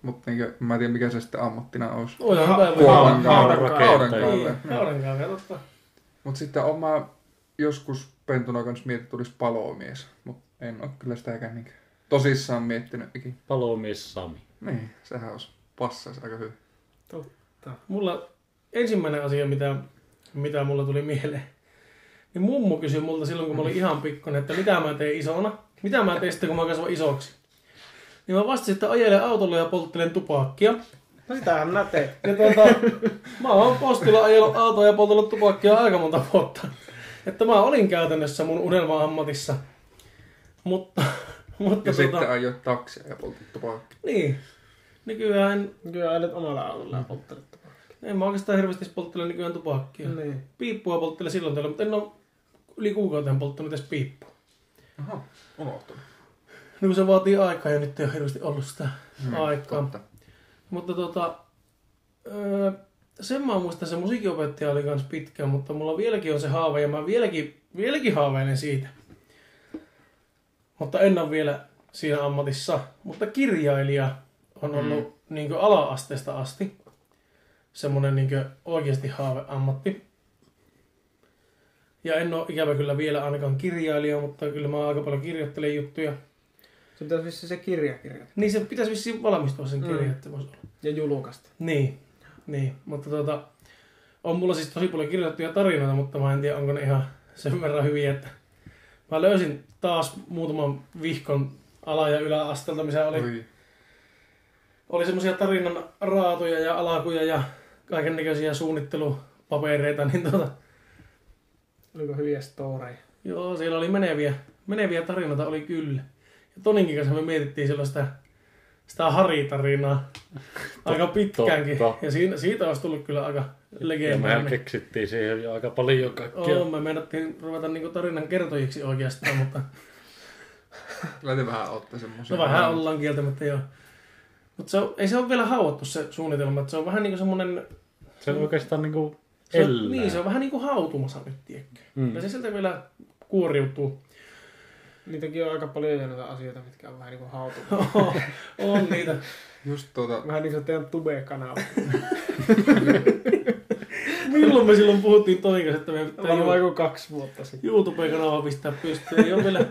Mutta niin, mä en tiedä, mikä se sitten ammattina olisi. Oi, Ha- hyvä. Kuopan haudan haudan rakentaja. Kaivaja. haudankaivaja, totta. Mutta sitten on mä joskus pentuna kanssa miettinyt, että tulisi palomies. Mutta en ole kyllä sitäkään niin tosissaan miettinyt ikinä. Palomies Sami. Niin, sehän olisi passaisi aika hyvin. Mulla ensimmäinen asia, mitä, mitä mulla tuli mieleen, niin mummo kysyi multa silloin, kun mä olin ihan pikkuinen, että mitä mä teen isona. Mitä mä teen sitten, kun mä kasvan isoksi. Niin mä vastasin, että ajelen autolla ja polttelen tupakkia. No sitähän mä teet. Ja tuota, mä oon postilla ajellut autoa ja poltellut tupakkia aika monta vuotta. Että mä olin käytännössä mun unelma-ammatissa. Mutta, mutta Ja tuota, sitten ajoit taksia ja poltit tupakki. niin. Nykyään en, Kyllä ajelet omalla autolla ja polttelet en mä oikeastaan hirveästi polttele nykyään tupakkia. Niin. Piippua polttele silloin tällä, mutta en ole yli kuukauteen polttanut edes piippua. Aha, unohtunut. Kun se vaatii aikaa ja nyt ei ole hirveästi ollut sitä Hmm, aikaa. totta. Mutta tota, öö, sen mä muistan, se musiikinopettaja oli kans pitkään, mutta mulla vieläkin on se haave ja mä vieläkin, vieläkin haaveilen siitä. Mutta en ole vielä siinä ammatissa. Mutta kirjailija on ollut mm. niin ala-asteesta asti semmoinen niin oikeasti haaveammatti. Ja en ole ikävä kyllä vielä ainakaan kirjailija, mutta kyllä mä aika paljon kirjoittelen juttuja. Se pitäisi vissiin se kirja kirjoittaa. Niin se pitäisi vissiin valmistua sen Mm. kirja, että voisi olla. Ja julkaista. Niin, niin. mutta tota, on mulla siis tosi paljon kirjoitettuja tarinoita, mutta mä en tiedä, onko ne ihan sen verran hyviä, että mä löysin taas muutaman vihkon ala- ja yläastelta, missä oli, Oi. oli semmoisia tarinan raatoja ja alakuja ja kaiken näköisiä suunnittelupapereita, niin tota, Oliko hyviä storeja? joo, siellä oli meneviä, meneviä tarinoita oli kyllä. Ja Toninkin kanssa me mietittiin silloin sitä, sitä Hari-tarinaa aika pitkäänkin. totta. Ja siinä, siitä olisi tullut kyllä aika Ja mehän keksittiin siihen jo aika paljon kaikkia. Oo, me meinattiin ruveta niinku tarinan kertojiksi oikeastaan, mutta, Kyllä te vähän ootte semmoisia. No vähän ollaan kieltämättä joo. Mutta se on, ei se ole vielä hauottu se suunnitelma, että se on vähän niin kuin semmoinen... Se on oikeastaan niinku Se on, niin, se on vähän niin kuin hautumassa nyt, tiedätkö? Mm. Ja se sieltä vielä kuoriutuu. Niitäkin on aika paljon jo noita asioita, mitkä on vähän niin kuin hautu. on niitä. Just tuota, Vähän niin kuin teidän Tube-kanava. Milloin me silloin puhuttiin toikas, että meidän pitää Varmaan Ju- joku kaksi vuotta sitten. YouTube-kanava pistää pystyyn. Ei ole vielä,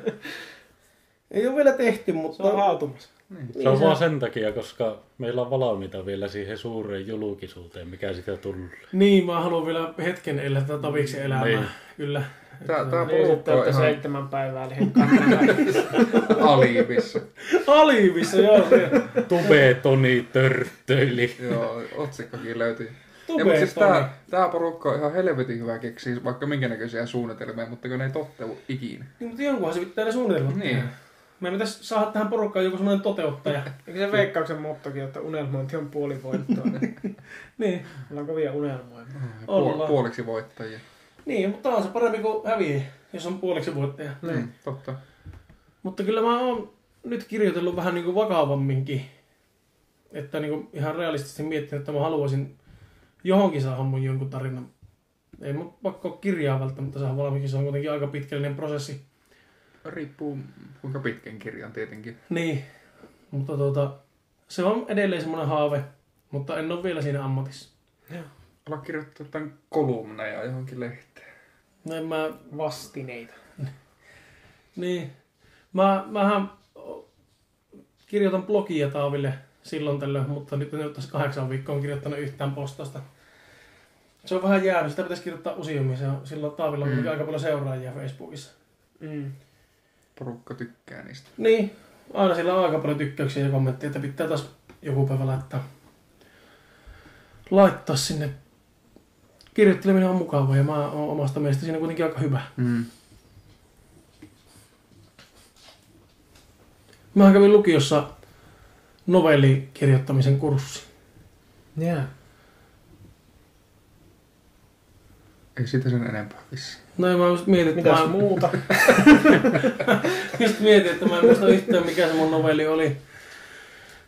ei ole vielä tehty, Se mutta... on hautumassa. Se on vaan sen takia, koska meillä on valmiita vielä siihen suureen julkisuuteen, mikä sitä tulee. Niin, mä haluan vielä hetken elää tätä taviksen elämää. Niin. Kyllä. Tää, tää Niin, porukka sitten ihan seitsemän päivää kannalla. aliivissa. Aliivissa, joo. Se. Tube, Toni, Törttöili. Joo, otsikkokin löytyy. Ja, Tube, mutta siis tää, tää porukka on ihan helvetin hyvä keksiä vaikka minkä näköisiä suunnitelmia, mutta kun ne ei totteu ikinä. Niin, mutta jonkunhan se pitää ne suunnitelmat Niin. tehdä. Meidän pitäisi saada tähän porukkaan joku semmoinen toteuttaja. Eikö se veikkauksen mottokin, että unelmointi on puoli voittoa? niin. Meillä on kovia unelmoja. Ollaan. Puol- puoliksi voittajia. Niin, mutta on se parempi kuin häviä, jos on puoliksi voittaja. Niin. Totta. Mutta kyllä mä oon nyt kirjoitellut vähän niin kuin vakavamminkin. Että niin kuin ihan realistisesti miettinyt, että mä haluaisin johonkin saada mun jonkun tarinan. Ei mun pakko kirjaa välttämättä saada valmiiksi, se on kuitenkin aika pitkällinen prosessi. Riippuu kuinka pitkän kirjan tietenkin. Niin, mutta tuota, se on edelleen semmoinen haave, mutta en ole vielä siinä ammatissa. Olla kirjoittaa jotain kolumneja johonkin lehteen. No en mä, Vastineita. niin, mä, mähän kirjoitan blogia Taaville silloin tällöin, mutta nyt en ole tässä kahdeksan viikkoa kirjoittanut yhtään postausta. Se on vähän jäänyt, sitä pitäisi kirjoittaa useammin. Se on, silloin Taavilla on mm. aika paljon seuraajia Facebookissa. Mm. Porukka tykkää niistä. Niin, aina sillä on aika paljon tykkäyksiä ja kommentteja, että pitää taas joku päivä laittaa, laittaa sinne. Kirjoitteleminen on mukavaa ja mä oon omasta mielestä siinä kuitenkin aika hyvä. Mm. Mä kävin lukiossa novellikirjoittamisen kurssi. Yeah. Ei siitä sen enempää vissi. No ja mä just mietin, että Mitäs mä, muuta? just mietin, että mä en muista yhtään mikä se mun novelli oli.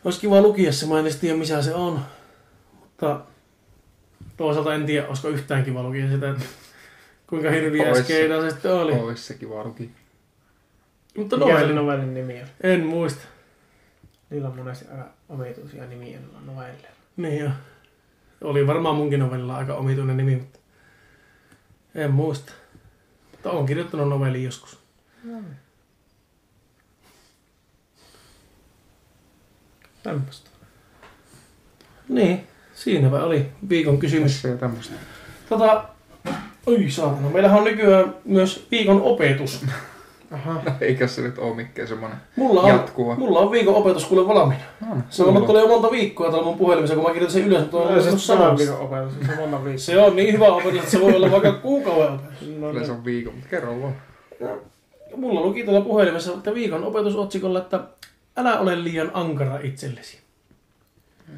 Olisi kiva lukia se, mä en edes tiedä missä se on. Mutta toisaalta en tiedä, olisiko yhtään kiva lukia sitä, että kuinka hirviä skeida se sitten oli. Ois se kiva luki. Mutta Mikä novelli, novellin nimi on? en muista. Niillä on monesti aika omituisia nimiä noilla novelleilla. Niin jo. Oli varmaan munkin novellilla aika omituinen nimi, mutta en muista. Mutta olen kirjoittanut novelli joskus. Tämmöstä. Niin, siinäpä oli viikon kysymys. Ja tämmöistä. Tota, oi saatana, meillähän on nykyään myös viikon opetus. Aha. Eikä se nyt oo mikään semmonen Mulla on, jatkuva. mulla on viikon opetus kuule valmiina. No, Se on ollut jo monta viikkoa täällä mun puhelimessa, kun mä kirjoitin sen ylös, mutta on No, ollut se saman viikon opetus. Se on monta viikkoa. Se on niin hyvä opetus, että se voi olla vaikka kuukauden opetus. No, Kyllä se niin. on viikon, mutta kerro vaan. Mulla luki tuolla puhelimessa että viikon opetusotsikolla, että älä ole liian ankara itsellesi.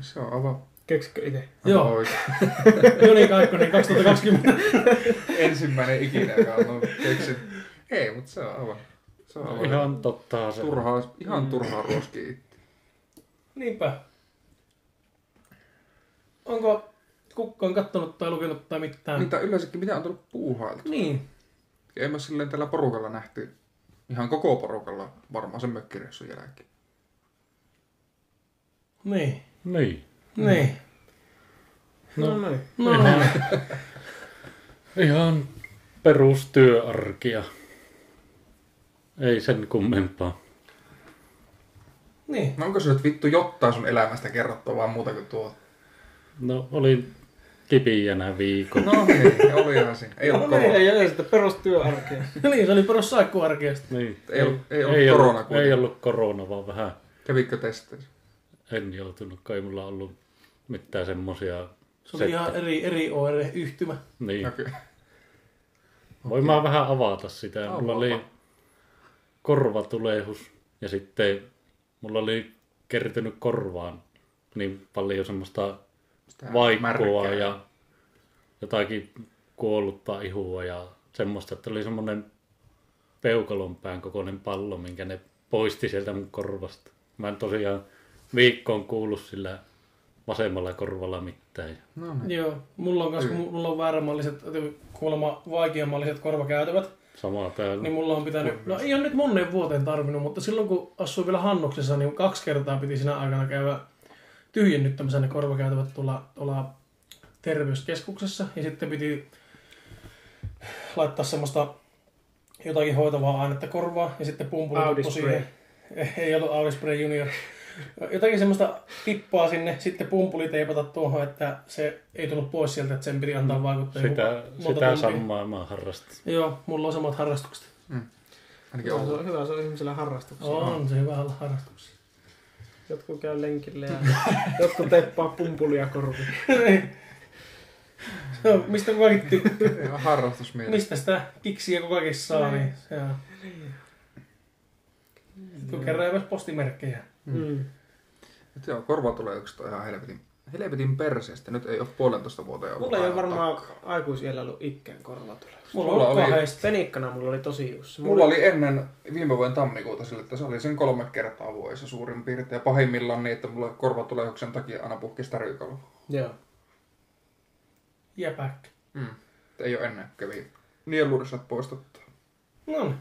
Se on aivan... Keksikö itse? Joo. Joni Kaikkonen 2020. Ensimmäinen ikinä, joka on keksin. Ei, mutta se on aivan... Se on aivan Ihan totta se. turhaa, ihan Mm. turhaa ruoskia itse. Niinpä. Onko kukaan kattonut tai lukenut tai mitään? Mitä yleensäkin, mitä on tullut puuhailtu? Niin. Ei me silleen tällä porukalla nähty, ihan koko porukalla varmaan sen mökkireissun jälkeen. Niin. Niin. Niin. No, No. no niin. No, no. Ihan perustyöarkia. Ei sen kummempaa. niin. No onko se nyt vittu jotain sun elämästä kerrottavaa vaan muuta kuin tuo? No, olin kipiänä viikon. No niin, olihan siinä. Ei ollut No niin, korona. Ei, ei sitä perustyöarkea. niin, se oli perus saikkuarkeasta. Niin. Ei ollut- ei ollut ei korona ollut, ei ollut korona, vaan vähän Kävikö testeissä? en joutunut, ei mulla ollut mitään semmosia. Se oli ihan eri, eri oire-yhtymä. Niin. Okei. Voin mä vähän avata sitä. Mulla Avaa. oli korvatulehus ja sitten mulla oli kertynyt korvaan niin paljon semmoista Sitä vaikkua märkää. ja jotakin kuollutta ihua ja semmoista, että oli semmoinen peukalonpään kokoinen pallo, minkä ne poisti sieltä mun korvasta. Mä en tosiaan viikkoon kuullut sillä vasemmalla korvalla mitään. No niin. Joo, mulla on, kanssa, mulla on vääränmalliset, kuulemma vaikeammalliset korvakäytävät, sama täällä. niin mulla on pitänyt, no ei ole nyt monen vuoteen tarvinnut, mutta silloin kun asuin vielä Hannuksessa, niin kaksi kertaa piti siinä aikana käydä tyhjennyttämässä ne korvakäytävät tuolla, tuolla terveyskeskuksessa, ja sitten piti laittaa semmoista jotakin hoitavaa ainetta korvaa, ja sitten Spray. siihen. Ei ollut Audi Spray Junior. Jotakin semmoista tippaa sinne, sitten pumpuli teipata tuohon, että se ei tullut pois sieltä, että sen piti antaa vaikuttaa. Sitä, sitä tuntia. samaa mä harrastin. Joo, mulla on samat harrastukset. Ainakin Hyvä se on, hyvä se on ihmisellä harrastuksia. On se hyvä olla harrastuksia. Jotkut käy lenkillä ja jotkut teppaa pumpulia korviin. Se on, mistä kukakin tykkää. Harrastusmielessä. Mistä sitä kiksiä kukakin saa, niin se on. Kun kerran myös postimerkkejä. Mm. Et joo, korva tulee yksi ihan helvetin, helvetin perseestä. Nyt ei ole puolentoista vuoteen ollut. Mulla ei ole varmaan aikuisiellä ollut ikään korvatulehdus. Mulla, Mulla oli-. Penikkana mulla oli tosi jussi. Mulla oli ennen viime vuoden tammikuuta sille, että se oli sen kolme kertaa vuodessa suurin piirtein. Ja pahimmillaan niin, että mulla korvatulehuksen takia aina puhki stärikalu. Joo. Jäpäkkä. Mm. Ei ole ennen kävi nielurisat poistettu. No niin.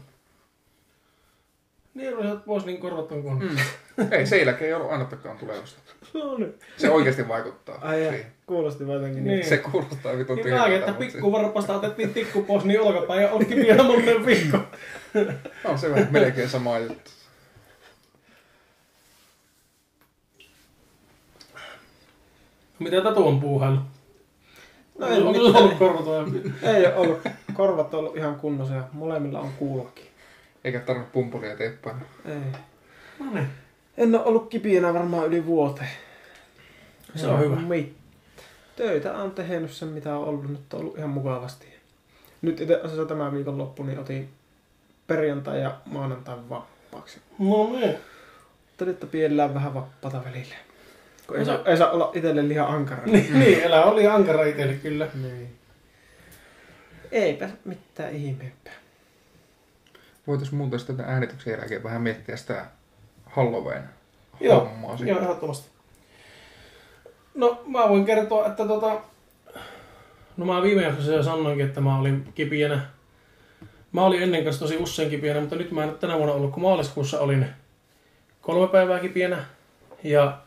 Niin ruisat pois, niin korvat on kunnossa. Mm. ei, sen jälkeen ei ollut ainuttakaan tulevusta. No niin. Se oikeasti vaikuttaa. Ai ja, kuulosti jotenkin Niin. niin. Se kuulostaa vitun Niin tyhjältä, mäkin, että pikkuvarpasta otettiin tikku pois, niin olkapäin ja olki vielä monen viikko. se, on se vähän melkein sama juttu. Mitä Tatu on puuhailu? No ei on mitään. ollut korvat Ei ole ollut. Korvat on ollut ihan kunnossa ja molemmilla on kuulokin. Eikä tarvinnut pumpulia teippailla. Ei. No niin. En ole ollut kipienä varmaan yli vuoteen. Se on hyvä. Mi- Töitä on tehnyt sen mitä on ollut. Nyt on ollut ihan mukavasti. Nyt itse asiassa tämän viikon loppu niin otin perjantai ja maanantai vapaaksi. No niin. Ajattelin, että piellään vähän vapaata välillä. Kun ei, No saa, ei saa olla itselle liian ankara. Niin, niin, elä oli ankara itselle kyllä. Niin. Eipä mitään ihmeempää. Voitaisiin muuten tämän äänityksen jälkeen vähän miettiä sitä Halloween Joo, hommaa. Joo, ehdottomasti. No, mä voin kertoa, että tota... No mä viime jaksossa jo sanoinkin, että mä olin kipienä. Mä olin ennen kanssa tosi usein kipienä, mutta nyt mä en tänä vuonna ollut, kun maaliskuussa olin kolme päivää kipienä. Ja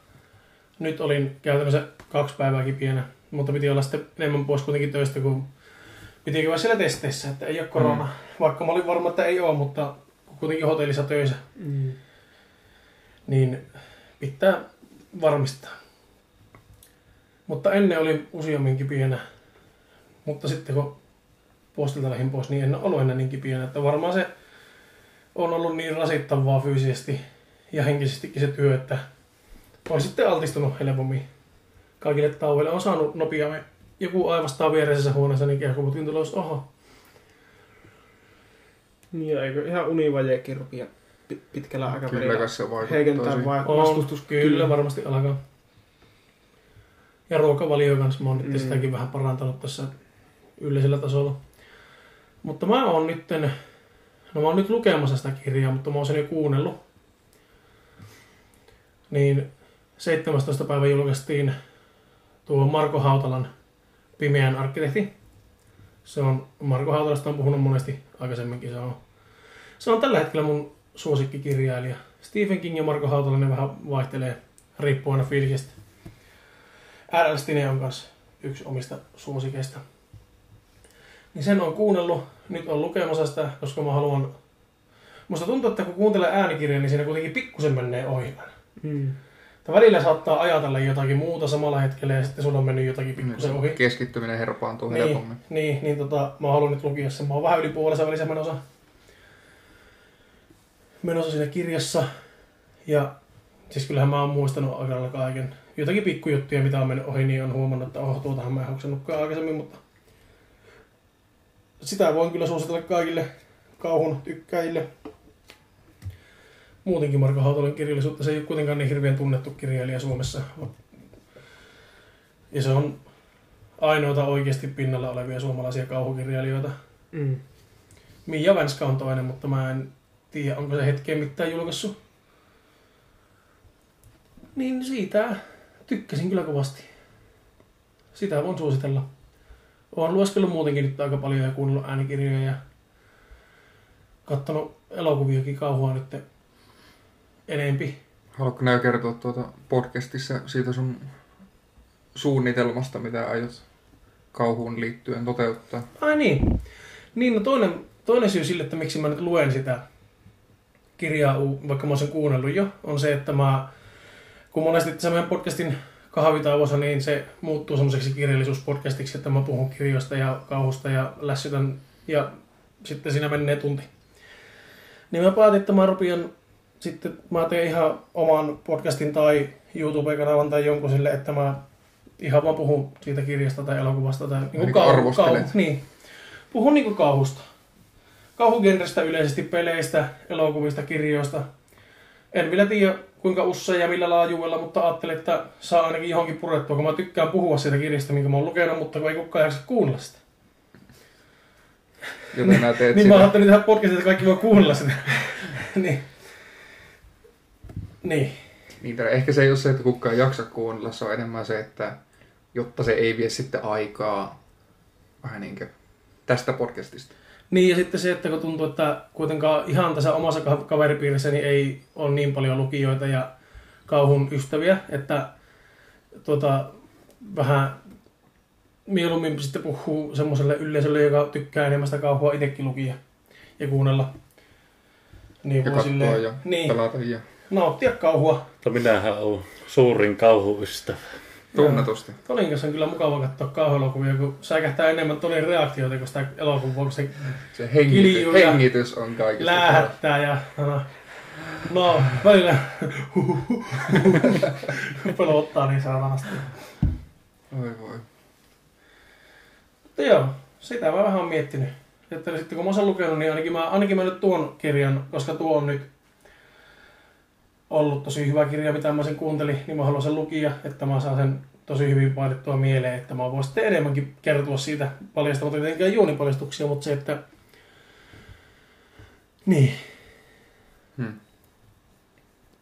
nyt olin käytännössä kaksi päivää kipienä, mutta piti olla sitten enemmän pois kuitenkin töistä, kun piti käydä siellä testeissä, että ei ole korona. Mm. Vaikka mä olin varma, että ei ole, mutta kuitenkin hotellissa töissä Mm. niin pitää varmistaa. Mutta ennen oli useammin kipienä, mutta sitten kun postilta lähdin pois, niin en ole ollut enää niin kipienä, että varmaan se on ollut niin rasittavaa fyysisesti ja henkisestikin se työ, että on sitten altistunut helpommin kaikille tauoille. On saanut nopeammin. Joku aivastaa viereisessä huoneessa, niin kehkoputkin tulee, jos oho. Niin, eikö ihan univajeekin rupia pi- pitkällä Kyllä aikavälillä kai se heikentää vai vastustus kyllä, varmasti alkaa. Ja ruokavalio kanssa mä oon Mm. sitäkin vähän parantanut tässä yleisellä tasolla. Mutta mä oon nytten, no mä oon nyt lukemassa sitä kirjaa, mutta mä oon sen jo kuunnellut. Niin 17. päivä julkaistiin tuo Marko Hautalan Pimeän arkkitehti. Se on, Marko Hautalasta on puhunut monesti aikaisemminkin. Se on, se on tällä hetkellä mun suosikkikirjailija. Stephen King ja Marko Hautala ne vähän vaihtelee riippuen aina fiiliksestä. R.L. Stine on kanssa yksi omista suosikeista. Niin sen on kuunnellut, nyt on lukemassa sitä, koska mä haluan... Musta tuntuu, että kun kuuntelee äänikirjan, niin siinä kuitenkin pikkusen menee ohi. Mm. Tai välillä saattaa ajatella jotakin muuta samalla hetkellä ja sitten sulla on mennyt jotakin pikkusen ohi. Keskittyminen herpaantuu Niin, helpommin. niin, niin tota, mä haluan nyt lukia sen. Mä oon vähän yli puolessa välissä menossa, menossa siinä kirjassa. Ja siis kyllähän mä oon muistanut aika lailla kaiken. Jotakin pikkujuttuja, mitä on mennyt ohi, niin on huomannut, että oh, tuotahan mä en hoksannutkaan aikaisemmin, mutta sitä voin kyllä suositella kaikille kauhun tykkäjille. Muutenkin Marko Hautalan kirjallisuutta, se ei ole kuitenkaan niin hirveän tunnettu kirjailija Suomessa. Ja se on ainoita oikeasti pinnalla olevia suomalaisia kauhukirjailijoita. Mm. Mia Vänska on toinen, mutta mä en tiedä onko se hetkeen mitään julkaissut. Niin siitä tykkäsin kyllä kovasti. Sitä voin suositella. Olen lueskellut muutenkin nyt aika paljon ja kuunnellut äänikirjoja ja katsonut elokuviakin kauhua nyt enempi. Haluatko nää kertoa tuota podcastissa siitä sun suunnitelmasta, mitä aiot kauhuun liittyen toteuttaa? Ai niin. Niin, no toinen, toinen syy sille, että miksi mä nyt luen sitä kirjaa, vaikka mä oon sen kuunnellut jo, on se, että mä, kun monesti meidän podcastin kahvitauossa, niin se muuttuu semmoiseksi kirjallisuuspodcastiksi, että mä puhun kirjoista ja kauhusta ja lässytän ja sitten siinä menee tunti. Niin mä päätin, että mä rupean sitten, mä teen ihan oman podcastin tai YouTube-kanavan tai jonkun sille, että mä ihan vaan puhun siitä kirjasta tai elokuvasta tai Niin kuin arvostelet. niin. Puhun niinku kauhusta. Kauhugenrestä yleisesti, peleistä, elokuvista, kirjoista. En vielä tiedä kuinka usein ja millä laajuudella, mutta ajattelin, että saa ainakin johonkin purettua, kun mä tykkään puhua siitä kirjasta, minkä mä oon lukenut, mutta kun ei kukaan jaksa kuunnella sitä. Joten nää teet niin mä sitä. ajattelin tehdä podcastia, että kaikki voi kuunnella sitä. niin. Niin. Niin, ehkä se ei ole se, että kukaan jaksa kuunnella, se on enemmän se, että jotta se ei vie sitten aikaa vähän niin kuin tästä podcastista. Niin ja sitten se, että kun tuntuu, että kuitenkaan ihan tässä omassa ka- kaveripiirissä niin ei ole niin paljon lukijoita ja kauhun ystäviä, että tuota, vähän mieluummin sitten puhuu semmoiselle yleisölle, joka tykkää enemmän sitä kauhua itsekin lukia ja kuunnella. Niin Ja katsoa silleen- ja niin, pelata ja nauttia kauhua. Mutta minähän olen suurin kauhuystävä. tunnetusti. Tonin kanssa on kyllä mukava katsoa kauhuelokuvia, kun säikähtää enemmän Tonin reaktioita kuin sitä elokuvaa, kun se Se hengitys, hengitys on kaikista. Läähättää ja... No, no välillä pelottaa niin saatanasti. Oi voi. Mutta joo, sitä mä vähän oon miettinyt. Että sitten kun mä oon sen lukenut, niin ainakin mä, ainakin mä nyt tuon kirjan, koska tuo on nyt ollut tosi hyvä kirja, mitä mä sen kuuntelin, niin mä haluan sen lukia, että mä saan sen tosi hyvin painettua mieleen, että mä voin sitten enemmänkin kertoa siitä paljastamatta tietenkään juonipaljastuksia, mutta se, että niin, Hmm.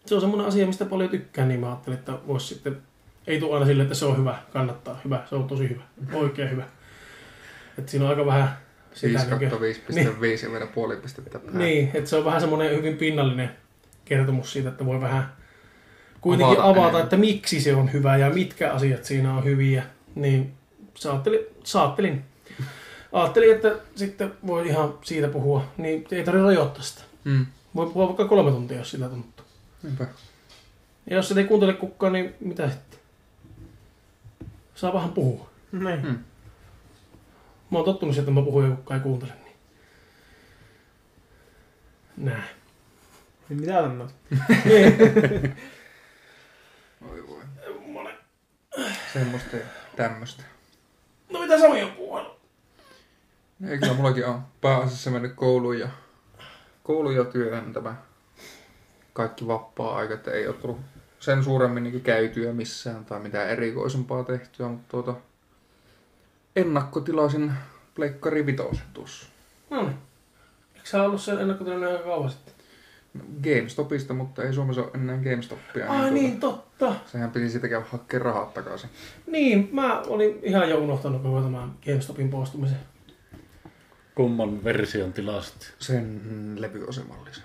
se on semmoinen asia, mistä paljon tykkään, niin mä ajattelin, että voisi sitten, ei tule aina sille, että se on hyvä, kannattaa, hyvä, se on tosi hyvä, oikein hyvä. Että siinä on aika vähän 5 niinkö- kautta 5,5 ja vielä puoli pistettä päähän. Niin, että se on vähän semmoinen hyvin pinnallinen kertomus siitä, että voi vähän kuitenkin Avata avata, enemmän. että miksi se on hyvä ja mitkä asiat siinä on hyviä. Niin saattelin, saattelin. Ajattelin, että sitten voi ihan siitä puhua, niin ei tarvitse rajoittaa sitä. Hmm. Voi puhua vaikka kolme tuntia, jos sitä tuntuu. Niinpä. Ja jos sitä ei kuuntele kukaan, niin mitä sitten? Saa vähän puhua. Niin. Hmm. Mä oon tottunut siihen, että mä puhun ja kukaan ei kuuntele. Niin. Näin. Niin mitä tämmöistä? Oi voi. Monen. Semmoista ja tämmöistä. No mitä Sami on puhunut? Ei kyllä mullakin on pääasiassa mennyt kouluun ja, koulu ja työhön tämä kaikki vapaa-aika, että ei ole tullut sen suuremmin niin käytyä missään tai mitään erikoisempaa tehtyä, mutta tuota, ennakkotilasin Pleikkari Vitosen tuossa. No niin. Eikö sä ollut sen ennakkotilanne aika kauan sitten? GameStopista, mutta ei Suomessa ole enää GameStopia. Ai tuota, niin, totta. Sehän piti siitä käydä hakkeen rahat takaisin. Niin, mä olin ihan jo unohtanut koko tämän GameStopin poistumisen. Kumman version tilasit? Sen levyasemallisen.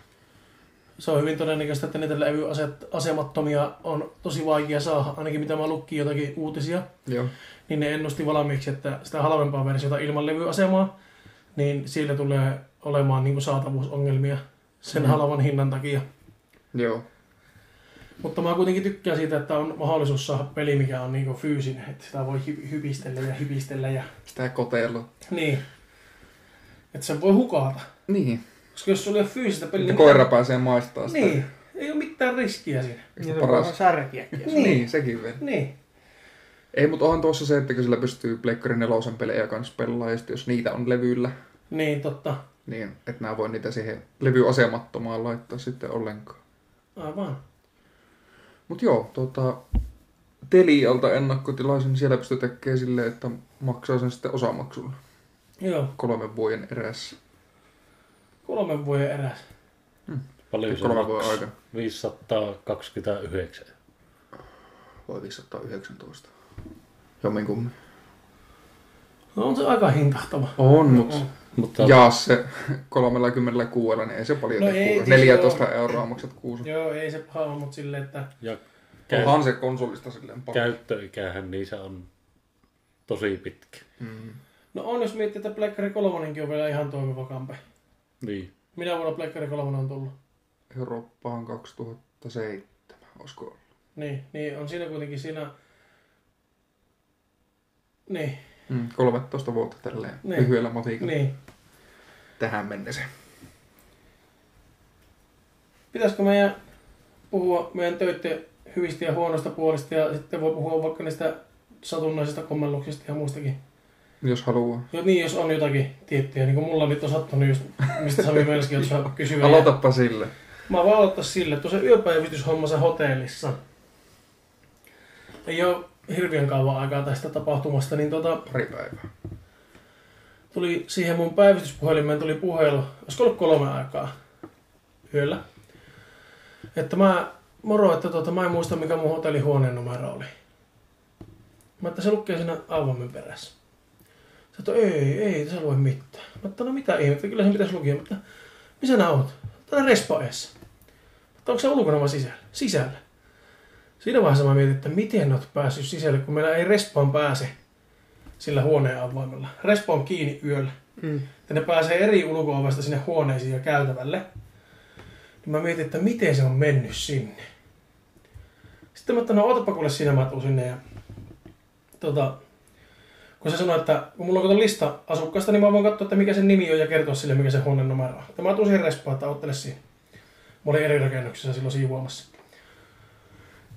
Se on hyvin todennäköistä, että niitä levyasemattomia on tosi vaikea saada. Ainakin mitä mä lukkin jotakin uutisia, Joo. niin ne ennusti valmiiksi, että sitä halvempaa versiota ilman levyasemaa, niin sillä tulee olemaan niin kuin saatavuusongelmia sen Mm. halvan hinnan takia. Joo. Mutta mä kuitenkin tykkään siitä, että on mahdollisuus saada peli, mikä on niin fyysinen. Että sitä voi hy- hypistellä ja hypistellä ja Sitä koteilla. niin. Että sen voi hukata. Niin. Koska jos sulla ei ole fyysistä peliä, Että koira pääsee maistaa sitä. Niin, ei ole mitään riskiä siinä. Niin paras? särkiäkin. jos- Niin. niin, sekin vielä. Niin. Ei, mutta onhan tuossa se, että sillä pystyy Pleikkari nelosen pelejä kanssa pelaamaan, jos niitä on levyllä, Niin, totta. Niin että mä voin niitä siihen levyasemattomaan laittaa sitten ollenkaan. Aivan. Mut joo, tota, Telialta ennakkotilaisin, siellä pystyy tekemään silleen, että maksaa sen sitten osamaksulla Joo, kolmen vuoden erässä. kolmen vuoden eräs. Paljon se Kolme vuoden aikana. 529. Vai 519. Jomminkummin. No on se aika hintahtava. On, mutta Mutta jaa se 36, niin ei se paljon No ei, ei, siis 14 euroa maksat kuusi. Joo, ei se paha mutta silleen, että ja käy, Onhan se konsolista silleen paljon. käyttöikähän niissä on tosi pitkä. Mm. No on, jos miettii, että Pleikkari 3 on vielä ihan toimiva kampe. Niin. Minä vuonna Pleikkari 3 on tullut? Eurooppaan 2007, olisiko ollut. Niin, niin on siinä kuitenkin siinä... Niin, Mm, 13 vuotta tälleen Niin. lyhyellä matikalla niin. tähän mennessä. Pitäisikö meidän puhua meidän töiden hyvistä ja huonoista puolista ja sitten voi puhua vaikka niistä satunnaisista kommelluksista ja muistakin. Jos haluaa. Jo, niin, jos on jotakin tiettyjä, niin kuin mulla nyt on sattunut just, mistä Sami Melski osaa kysyä. Aloitapa sille. Mä voin aloittaa sille, tuossa yöpäivystyshommassa hotellissa ei ole hirveän kauan aikaa tästä tapahtumasta, niin tota, Pari päivää. tuli siihen mun päivystyspuhelimeen tuli puhelu, olisiko ollut kolme aikaa yöllä. Että mä, moro, että tota, mä en muista mikä mun hotellihuoneen numero oli. Mä että se lukee siinä avoimen perässä. Sä että ei, ei tässä lue mitään. Mä että no mitä ihmettä, kyllä sen pitäisi lukea. Mä että missä nää oot? Täällä respaeessa. Mä että onko se ulkona vai sisällä? Sisällä. Siinä vaiheessa mä mietin, että miten oot päässyt sisälle, kun meillä ei respaan pääse sillä huoneen avoimella. Respa on kiinni yöllä. Mm. Että ne pääsee eri ulko sinne huoneisiin ja käytävälle. Niin mä mietin, että miten se on mennyt sinne. Sitten mä että no ootapa kuule sinä, mä tuun sinne ja tota, kun se sanoi, että kun mulla on kato lista asukkaista, niin mä voin katsoa, että mikä sen nimi on ja kertoa sille, mikä se huoneen numero on. Että mä tuun siihen respaan, että ottele siinä. Mä olin eri rakennuksessa silloin siivoamassa.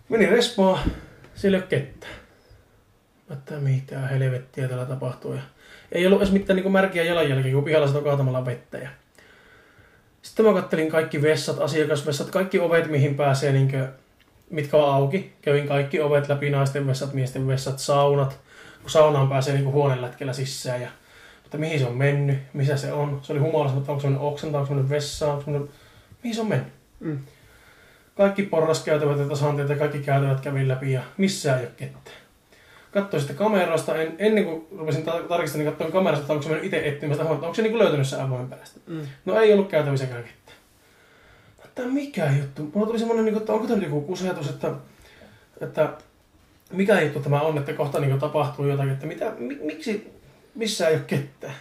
Menin respaan, siellä ei ole ketään. Mä että mitä helvettiä täällä tapahtuu. Ja ei ollut edes mitään niin märkiä jalanjälkiä, kun pihalla satoi kaatamalla vettä. Ja... Sitten mä kattelin kaikki vessat, asiakasvessat, kaikki ovet, mihin pääsee, niin kuin, mitkä on auki. Kävin kaikki ovet läpi, naisten vessat, miesten vessat, saunat. Kun saunaan pääsee niin huonelätkellä sisään. Ja... Mutta mihin se on mennyt, missä se on. Se oli humalassa, mutta onko se mennyt oksenta, onko se mennyt vessaan, onko se mennyt... Mihin se on mennyt? Mm. Kaikki porraskäytävät ja tasanteet ja kaikki käytävät kävin läpi ja missään ei ole ketään katsoin sitten kamerasta, en, ennen kuin rupesin tar- tarkistamaan, niin katsoin kamerasta, että onko se mennyt itse etsimästä, että onko se niin löytänyt sen avoimen perästä. Mm. No ei ollut käytävissäkään ketään. Tämä mikä juttu? Mulla tuli semmoinen, niin että onko tämä joku kusetus, että, että mikä juttu tämä on, että kohta niin tapahtuu jotakin, että mitä, mi, miksi missään ei ole ketään.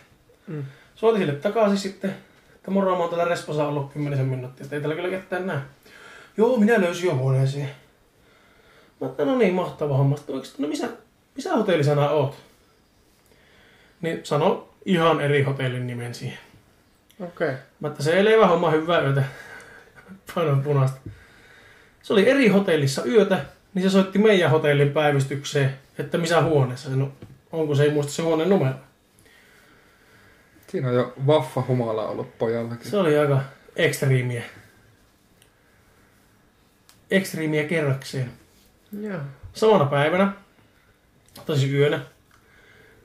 Mm. Soitin sille takaisin sitten, että moro, mä oon täällä Resposa ollut kymmenisen minuuttia, että ei täällä kyllä ketään näe. Joo, minä löysin jo huoneeseen. Mä että no niin, mahtava homma. Sitten oikeasti, no missä, missä hotellissa nää oot? Niin sano ihan eri hotellin nimen siihen. Okei. Okay. Mä että se ei levä homma hyvää yötä. Painoin punaista. Se oli eri hotellissa yötä, niin se soitti meidän hotellin päivystykseen, että missä huoneessa. No, onko se ei muista se huoneen numero? Siinä on jo vaffa humala ollut pojallakin. Se oli aika ekstriimiä. Ekstriimiä kerrakseen. Joo. Samana päivänä, tosi yönä,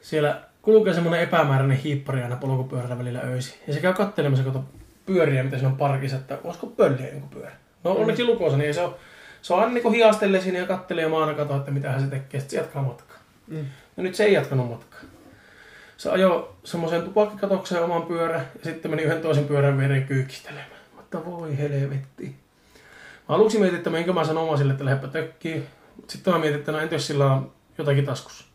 siellä kulkee semmoinen epämääräinen hiippari aina polkupyörällä välillä öisin. Ja se käy kattelemassa kato pyöriä, mitä siinä on parkissa, että olisiko pölliä joku pyörä. No onneksi lukossa, niin ei se on, se on niin hiastelee siinä ja kattelee ja maana katsoa, että mitä se tekee. Sitten se jatkaa matkaa. Mm. No nyt se ei jatkanut matkaa. Se ajoi semmoiseen tupakkikatokseen oman pyörän ja sitten meni yhden toisen pyörän viereen kyykistelemään. Mutta voi helvetti. Aluksi mietin, että menkö mä sanon omaisille, että lähdepä tökkiin. Sitten mä mietin, että no entä jos sillä on jotakin taskussa.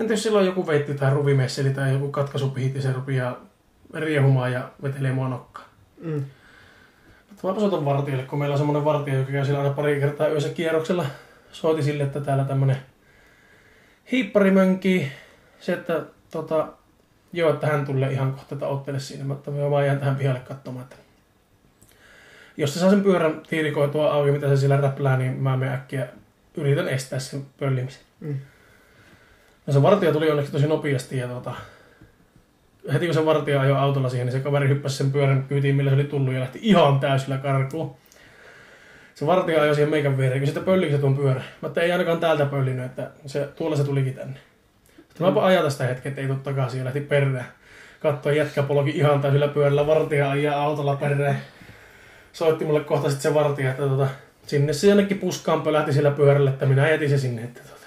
Entä jos sillä on joku veitti tai ruvimesseli tai joku katkaisupihit ja se rupeaa riehumaan ja vetelee mua nokkaan. Mm. Mutta mä soitan vartijalle, kun meillä on semmoinen vartija, joka käy siellä aina pari kertaa yössä kierroksella. Soiti sille, että täällä tämmönen hiippari mönkii. Se, että tota, joo, että hän tulee ihan kohta, että ottele siinä. Mä että mä jään tähän pihalle katsomaan, että jos se saa sen pyörän tiirikoitua auki, mitä se siellä räplää, niin mä menen äkkiä yritän estää sen pöllimisen. Mm. No se vartija tuli onneksi tosi nopeasti ja tota, heti kun se vartija ajoi autolla siihen, niin se kaveri hyppäsi sen pyörän kyytiin, millä se oli tullut ja lähti ihan täysillä karkuun. Se vartija ajoi siihen meikän viereen, kun sitä pöllikö se tuon pyörä. Mä että ei ainakaan täältä pöllinyt, että se, tuolla se tulikin tänne. Sitten mäpä ajata sitä hetken, että ei tuu takaisin ja lähti perään. Katsoi jätkä polki ihan täysillä pyörällä, vartija ajaa autolla perään. Soitti mulle kohta sitten se vartija, että tota, sinne se jonnekin puskaan pölähti sillä pyörällä, että minä jätin se sinne. Että tota,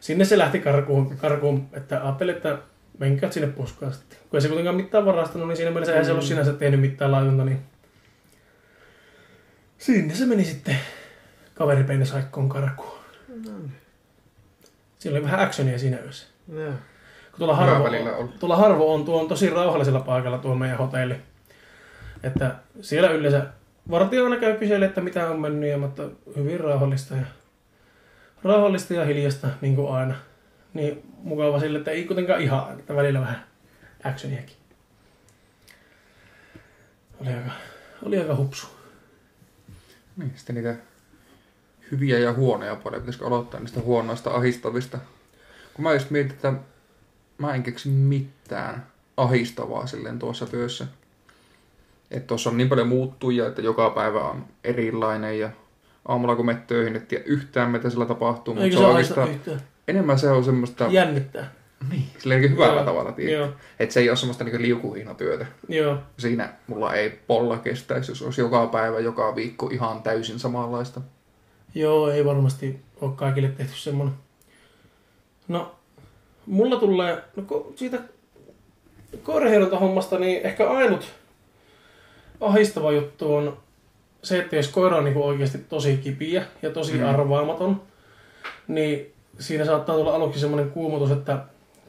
sinne se lähti karkuun, karkuun että ajattelin, että menkää sinne puskaan sitten. Kun ei se kuitenkaan mitään varastanut, niin siinä mielessä eihän se ollut sinänsä tehnyt mitään laitonta, niin sinne se meni sitten kaveripeinisaikkoon karkuun. Siinä oli vähän actionia siinä yössä. Joo. Kun tuolla harvo, on, tuolla harvo on, tuo on tosi rauhallisella paikalla tuo meidän hotelli. Että siellä yleensä vartija aina käy kyselemään, että mitä on mennyt, ja, mutta hyvin rauhallista ja, rauhallista ja hiljasta, niin kuin aina. Niin mukava sille, että ei kuitenkaan ihan että välillä vähän actioniakin. Oli aika, oli aika hupsu. Niin, sitten niitä hyviä ja huonoja puolia. Pitäisikö aloittaa niistä huonoista ahistavista? Kun mä just mietin, että mä en keksi mitään ahistavaa silleen tuossa työssä. Että tuossa on niin paljon muuttujia, että joka päivä on erilainen ja aamulla kun menet töihin, et tiedä yhtään mitä sillä tapahtuu, mutta Eikö se se haista oikeastaan, yhtään? enemmän se on semmoista, Jännittää. niin, silleen niin hyvällä Joo. tavalla, tiedät. Että se ei ole semmoista niin liukuhihnatyötä. joo. Siinä mulla ei polla kestäisi, jos olisi joka päivä, joka viikko ihan täysin samanlaista. Joo, ei varmasti ole kaikille tehty semmoinen. No, mulla tulee, no siitä koiraheidontahommasta, niin ehkä ainut ahistava juttu on se, että jos koira on niin oikeasti tosi kipiä ja tosi Mm. mm. arvaamaton, niin siinä saattaa tulla aluksi semmoinen kuumotus, että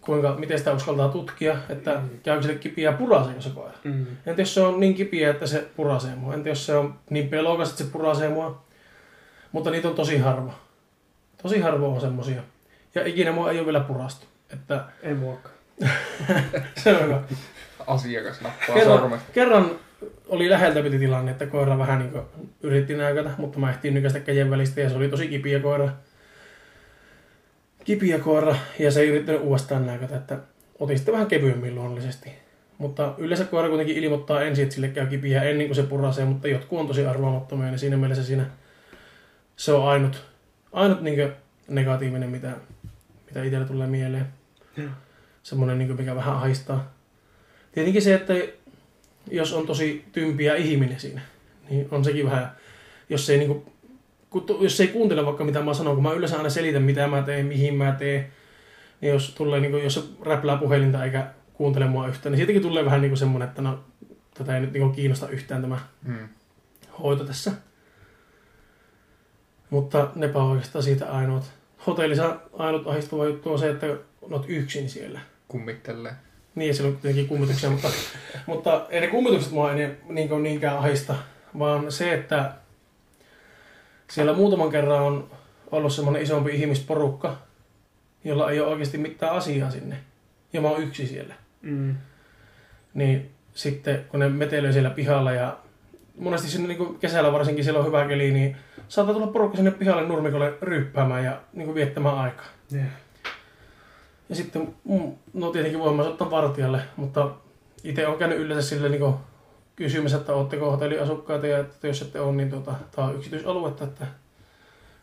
kuinka, miten sitä uskaltaa tutkia, että käykö sille kipiä ja puraseeko se koira. Mm. Entä jos se on niin kipiä, että se purasee mua? Entä jos se on niin pelokas, että se purasee mua? Mutta niitä on tosi harva. Tosi harvoin on semmosia. Ja ikinä mua ei ole vielä purastu. Että Ei muokkaa. se on hyvä. Asiakas nappaa Kerran, sormet. kerran oli läheltä piti tilanne, että koira vähän niin yritti näykätä, mutta mä ehtiin nykäistä käden välistä ja se oli tosi kipiä koira. Kipiä koira ja se ei yrittänyt uudestaan näykätä, että otin sitten vähän kevyemmin luonnollisesti. Mutta yleensä koira kuitenkin ilmoittaa ensin, että sille käy kipiä ennen kuin se purasee, mutta jotkut on tosi arvaamattomia, niin siinä mielessä siinä se on ainut, ainut niin negatiivinen, mitä, mitä itsellä tulee mieleen. Semmoinen, niin mikä vähän ahistaa. Tietenkin se, että jos on tosi tympiä ihminen siinä, niin on sekin vähän, jos ei, niin kuin, jos ei kuuntele vaikka mitä mä sanon, kun mä yleensä aina selitän mitä mä teen, mihin mä teen, niin jos tulee, niin kuin, jos se räplää puhelinta eikä kuuntele mua yhtään, niin siitäkin tulee vähän niin kuin semmoinen, että no, tätä ei nyt niin kuin kiinnosta yhtään tämä Mm. hoito tässä. Mutta nepä on oikeastaan siitä ainoat. Hotellissa ainut ahistava juttu on se, että olet yksin siellä. Kummittelee. Niin, siellä on tietenkin kummituksia, mutta, mutta ei ne kummitukset mua ei niin niinkään ahista, vaan se, että siellä muutaman kerran on ollut semmoinen isompi ihmisporukka, jolla ei ole oikeasti mitään asiaa sinne. Ja mä oon yksi siellä. Mm. Niin sitten kun ne metelöi siellä pihalla ja monesti sinne niin kesällä varsinkin siellä on hyvä keli, niin saattaa tulla porukka sinne pihalle nurmikolle ryyppäämään ja niin kuin viettämään aikaa. Yeah. Ja sitten, mm, no tietenkin voin myös ottaa vartijalle, mutta itse olen käynyt yleensä sille niin kysymässä, että oletteko hotelliasukkaita ja että jos ette ole, niin tuota, tämä on yksityisaluetta, että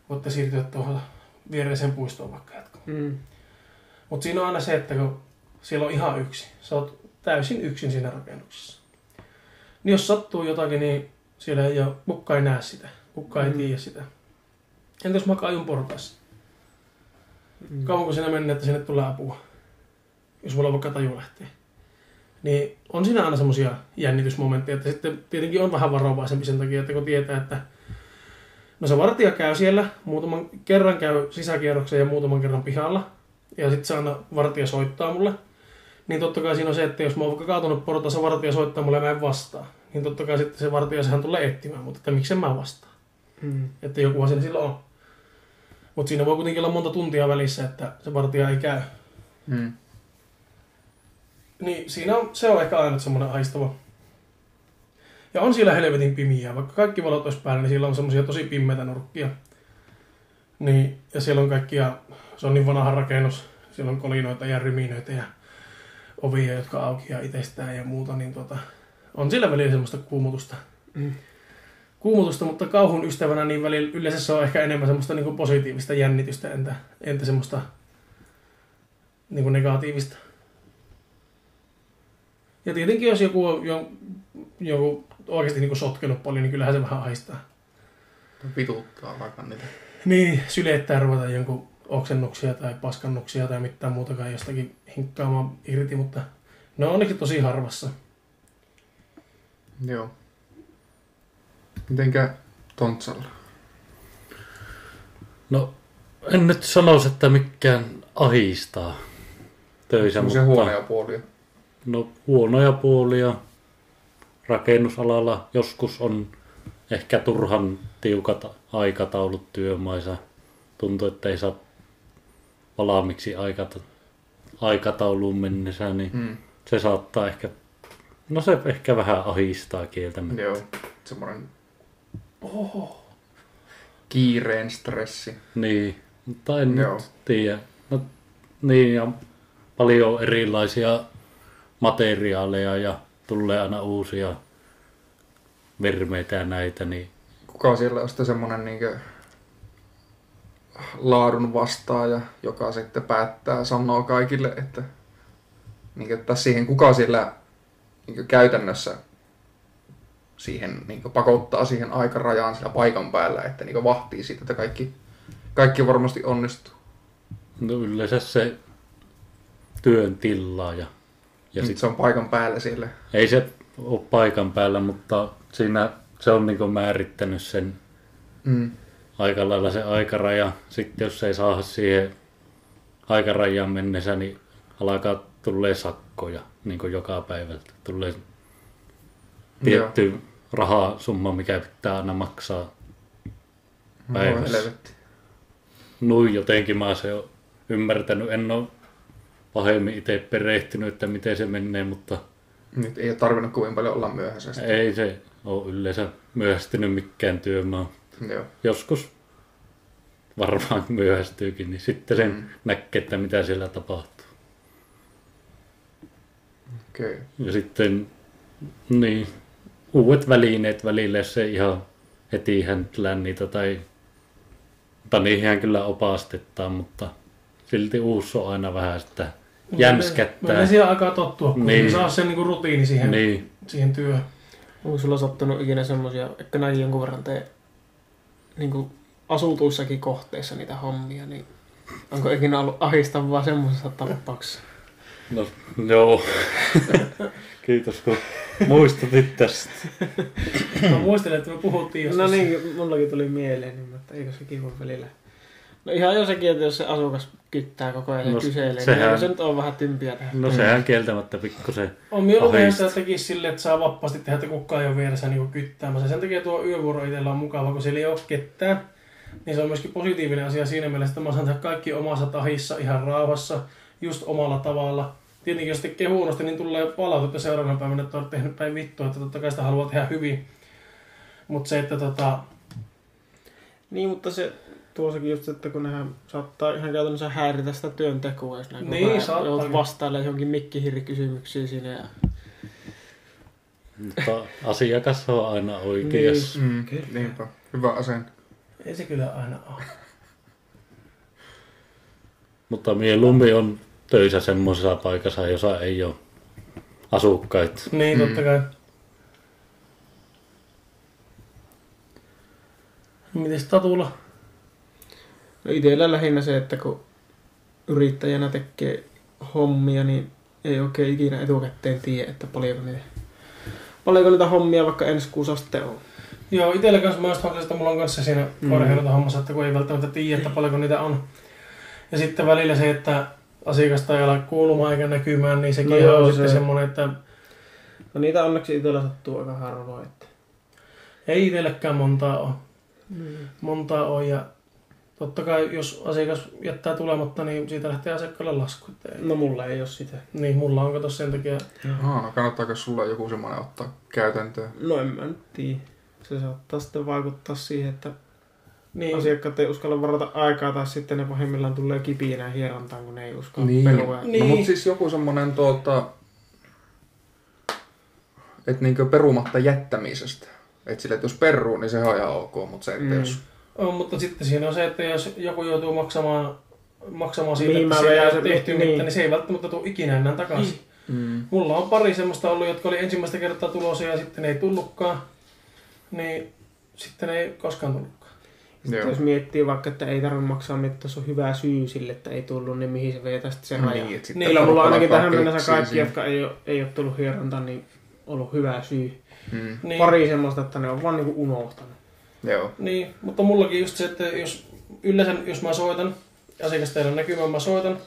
voitte siirtyä tuohon viereiseen puistoon vaikka jatkoon. Mm. Mutta siinä on aina se, että kun siellä on ihan yksi, sä oot täysin yksin siinä rakennuksessa. Niin jos sattuu jotakin, niin siellä ei ole, kukka ei näe sitä, kukka ei Mm. tiedä sitä. Entä jos mä kaajun portaassa? Mm. Kauanko siinä menee, että sinne tulee apua? Jos mulla vaikka taju lähtee. Niin on siinä aina semmoisia jännitysmomentteja, että sitten tietenkin on vähän varovaisempi sen takia, että kun tietää, että no se vartija käy siellä, muutaman kerran käy sisäkierroksen ja muutaman kerran pihalla, ja sitten se aina vartija soittaa mulle, niin totta kai siinä on se, että jos mä oon vaikka kaatunut portaassa, vartija soittaa mulle ja mä en vastaa, niin totta kai sitten se vartija sehän tulee etsimään, mutta että miksen mä vastaan. Mm. Että jokuhan siinä silloin on. Mutta siinä voi kuitenkin olla monta tuntia välissä, että se vartija ei käy. Mm. Niin siinä on, se on ehkä aina semmoinen aistava. Ja on siellä helvetin pimiä, vaikka kaikki valot olisi päällä, niin siellä on semmoisia tosi pimmeitä nurkkia. Niin, ja siellä on kaikkia, se on niin vanha rakennus, siellä on kolinoita ja ryminöitä ja ovia, jotka aukeaa itsestään ja muuta, niin tota, on siellä välillä semmoista kuumutusta. Mm. Kuumutusta, mutta kauhun ystävänä niin välillä yleensä se on ehkä enemmän semmoista niin kuin positiivista jännitystä, entä, entä semmoista niin kuin negatiivista. Ja tietenkin jos joku, on, jo, joku oikeasti niin sotkenut paljon, niin kyllähän se vähän ahistaa. Vituttaa vaikka niitä. Niin, sylettää ruveta jonkun oksennuksia tai paskannuksia tai mitään muutakaan jostakin hinkkaamaan irti, mutta ne on onneksi tosi harvassa. Joo. Mitenkä Tontsalla? No, en nyt sanoisi, että mikään ahistaa töissä, mutta huonoja puolia. no, huonoja puolia rakennusalalla joskus on ehkä turhan tiukat aikataulut työmaissa. Tuntuu, että ei saa valmiiksi aikata, aikatauluun mennessä, niin Mm. se saattaa ehkä, no se ehkä vähän ahistaa kieltämättä. Joo. Semmoinen kiireen stressi. Niin, mutta en Joo. nyt tiedä. No, niin, ja paljon erilaisia materiaaleja ja tulee aina uusia vermeitä ja näitä, niin Kuka siellä on sitten semmoinen niinkö laadun vastaaja, joka sitten päättää, sanoo kaikille, että, niinkö, että siihen kuka siellä niinkö käytännössä siihen niinkö pakottaa siihen aikarajaan siellä paikan päällä, että niinkö vahtii siitä, että kaikki, kaikki varmasti onnistuu. no yleensä se työn tilaaja. Ja Ja sit, se on paikan päällä siellä. ei se ole paikan päällä, mutta siinä se on niin määrittänyt sen Mm. aika lailla se aikaraja. Sitten jos ei saa siihen aikarajaan mennessä, niin alkaa tulee sakkoja niin joka päivältä. Tulee tietty rahasumma, mikä pitää aina maksaa päivässä. Helvetti. Noin jotenkin mä se on ymmärtänyt. En ole pahemmin itse perehtynyt, että miten se menee, mutta Nyt ei ole tarvinnut kovin paljon olla myöhässä. ei se ole yleensä myöhästynyt mikään työmaa. Joo. Joskus varmaan myöhästyykin, niin sitten sen Mm. näkee, että mitä siellä tapahtuu. Okei. Okay. Ja sitten niin, uudet välineet välillä, jos se ihan heti häntlään niitä tai, tai niihin kyllä opastetaan, mutta silti uusi on aina vähän sitä jänskättää. Kyllä siihen aikaa tottua, kun Niin. saa sen niin rutiini siihen, niin. Siihen työhön. Onko sulla sattunut ikinä semmosia, että näin jonkun verran tee niin kuin asutuissakin kohteissa niitä hommia, niin onko ikinä ollut ahistavaa semmoisessa tapauksessa? no joo. Kiitos kun muistutit tästä. Mä muistelen, että me puhuttiin joskus. No niin, mullakin tuli mieleen, niin, että eikö se kiva välillä. No ihan jo sekin, että jos se asukas kyttää koko ajan ja No, kyselee, sehän- niin se nyt on vähän tympiä tehdä. No sehän kieltämättä pikkusen. On mieluummin, että tekisi silleen, että saa vapaasti tehdä, että kukaan ei ole vieressä niin kyttäämässä. Sen takia tuo yövuoro itsellä on mukava, kun siellä ei ole ketään. Niin se on myöskin positiivinen asia siinä mielessä, että mä saan tehdä kaikki omassa tahissa ihan rauhassa, just omalla tavalla. Tietenkin jos tekee huonosti, niin tulee palautetta seuraavana päivänä, että olet tehnyt päin vittua, että totta kai sitä haluaa tehdä hyvin. Mutta se, että tota, Niin, mutta se tuossakin just, että kun nehän saattaa ihan käytännössä häiritä sitä työntekoa, jos näin Niin, saattaa. joudut vastailemaan johonkin mikkihirikysymyksiin siinä. Ja... Mutta asiakas on aina oikeassa. Mm. Kyllä. Niinpä. Hyvä asenne. ei se kyllä aina ole. Mutta mieluummin on töissä semmoisessa paikassa, jossa ei ole asukkaita. Niin, totta kai. Mites Tatulla? No itsellä lähinnä se, että kun yrittäjänä tekee hommia, niin ei oikein ikinä etukäteen tiedä, että paljonko niitä, paljonko niitä hommia vaikka ensi kuussa sitten on. Joo, itsellä kanssa mä just että mulla on kanssa siinä Mm. mm. hommassa, että kun ei välttämättä tiedä, että paljonko niitä on. Ja sitten välillä se, että asiakasta ei ala kuulumaan eikä näkymään, niin sekin No joo, on se- sitten semmoinen, että No niitä onneksi itsellä sattuu aika harvoin. Että... ei itselläkään montaa ole. Mm. Montaa on ja totta kai jos asiakas jättää tulematta, niin siitä lähtee asiakkaalle lasku. Ei. No mulla ei ole sitä. Niin, mulla on kato sen takia. Aa, no kannattaako sulla joku semmoinen ottaa käytäntöön? No en mä nyt tiedä. Se saattaa sitten vaikuttaa siihen, että Niin, asiakkaat ei uskalla varata aikaa tai sitten ne pahimmillaan tulee kipiinä hierontaan, kun ne ei uskalla Niin. perua. Niin. No mut siis joku semmonen tuota... Että niinkö perumatta jättämisestä. Että sille, että jos peruu, niin se on ihan ok, mutta se, että Mm. jos... on, mutta sitten siinä on se, että jos joku joutuu maksamaan, maksamaan siitä, Niin, että siellä ei se- tehty niin. mitään, niin se ei välttämättä tule ikinä enää takaisin. Mm. Mulla on pari semmoista ollut, jotka oli ensimmäistä kertaa tulossa ja sitten ei tullutkaan. Niin sitten ei koskaan tullutkaan. Sitten Joo. jos miettii vaikka, että ei tarvitse maksaa, että jos on hyvä syy sille, että ei tullut, niin mihin se vetää sitten se raja. Niin, sitten Niin, Kyllä mulla porukalla ainakin tähän mennessä kaikki, siinä. jotka ei ole, ei ole tullut hierontaan, niin ollut hyvä syy. Mm. Niin, Pari semmoista, että ne on vaan niinku unohtanut. Joo. niin, mutta mullakin just se, että jos yleensä jos mä soitan, asiakas teillä on näkymään, mä soitan,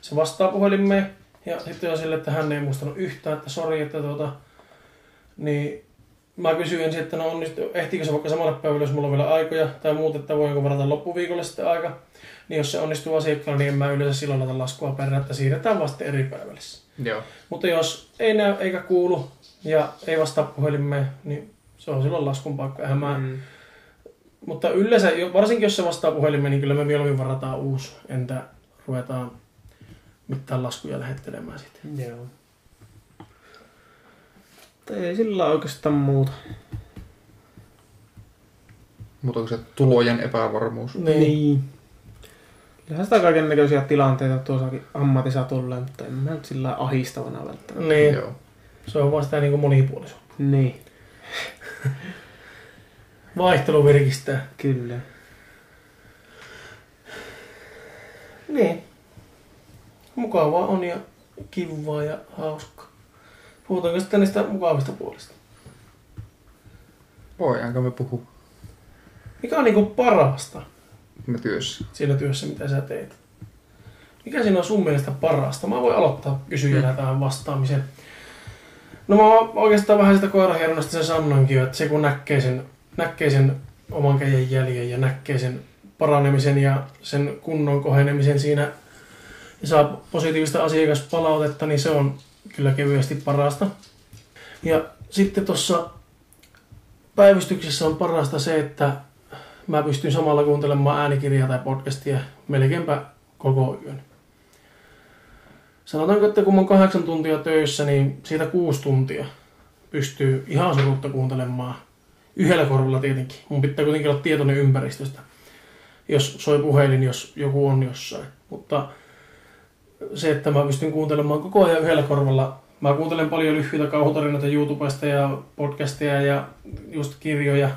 se vastaa puhelimeen ja sitten on sille, että hän ei muistanut yhtään, että sori, että tuota, niin mä kysyin ensin, että no onnistu, ehtiikö se vaikka samalle päivälle, jos mulla on vielä aikoja tai muuta, että voinko varata loppuviikolle sitten aika. Niin jos se onnistuu asiakkaalla, niin en mä yleensä silloin laita laskua perään, että siirretään vasta eri päivälle. Joo. Mutta jos ei näy eikä kuulu ja ei vastaa puhelimeen, niin se on silloin laskun paikka. Eihän mä, Mm. Mutta yleensä, jo- varsinkin jos se vastaa puhelimeen, niin kyllä me mieluummin varataan uusi, entä ruvetaan mitään laskuja lähettelemään sitten. Joo. Mutta ei sillä oikeastaan muuta. Mutta onko se tulojen epävarmuus? Niin. Kyllähän sitä kaiken näköisiä tilanteita tuossakin ammatissa tulee, mutta en mä nyt sillä lailla ahistavana välttämättä. Niin, Joo. se on vaan sitä niin monipuolisuutta. Niin, Vaihtelu virkistää. kyllä. Niin. Mukavaa on ja kivaa ja hauskaa. Puhutaanko sitten niistä mukavista puolista? Voidaanko me puhua Mikä on niinku parasta me työssä? siinä työssä, mitä sä teet? Mikä siinä on sun mielestä parasta? Mä voin aloittaa kysyjänä tähän vastaamisen. No mä oikeastaan vähän sitä koirahieronnasta sen sanoinkin että se kun näkee sen, näkee sen oman käden jäljen ja näkee sen paranemisen ja sen kunnon kohenemisen siinä ja saa positiivista asiakaspalautetta, niin se on kyllä kevyesti parasta. Ja sitten tuossa päivystyksessä on parasta se, että mä pystyn samalla kuuntelemaan äänikirjaa tai podcastia melkeinpä koko yön. Sanotaanko, että kun mä oon kahdeksan tuntia töissä, niin siitä kuusi tuntia pystyy ihan surutta kuuntelemaan. Yhdellä korvalla tietenkin. Mun pitää kuitenkin olla tietoinen ympäristöstä, jos soi puhelin, jos joku on jossain. Mutta se, että mä pystyn kuuntelemaan koko ajan yhdellä korvalla. Mä kuuntelen paljon lyhyitä kauhutarinoita YouTubesta ja podcasteja ja just kirjoja.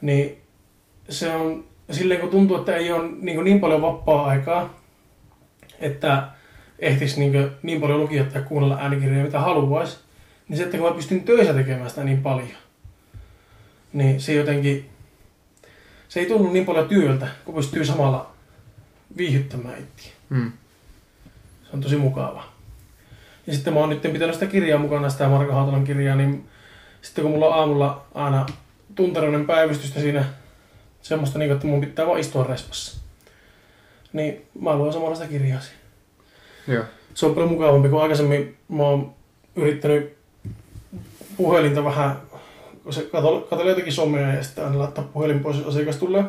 Niin se on silleen, kun tuntuu, että ei ole niin, niin paljon vapaa-aikaa, että ehtis niin, niin paljon lukia tai kuunnella äänikirjoja, mitä haluaisi, niin että kun mä pystyn töissä tekemään sitä niin paljon, niin se jotenkin, se ei tunnu niin paljon työltä, kun pystyy samalla viihyttämään itseä. Mm. Se on tosi mukavaa. Ja sitten mä oon nyt pitänyt sitä kirjaa mukana, sitä Marko Hautalan kirjaa, niin sitten kun mulla on aamulla aina tunteroinen päivystystä siinä, semmoista niin, että mun pitää vaan istua respassa. Niin mä luen samalla sitä kirjaa siinä. Joo. Se on paljon mukavampi, kun aikaisemmin mä oon yrittänyt puhelinta vähän, kun se katselee jotenkin somea ja sitten aina laittaa puhelin pois, jos asiakas tulee.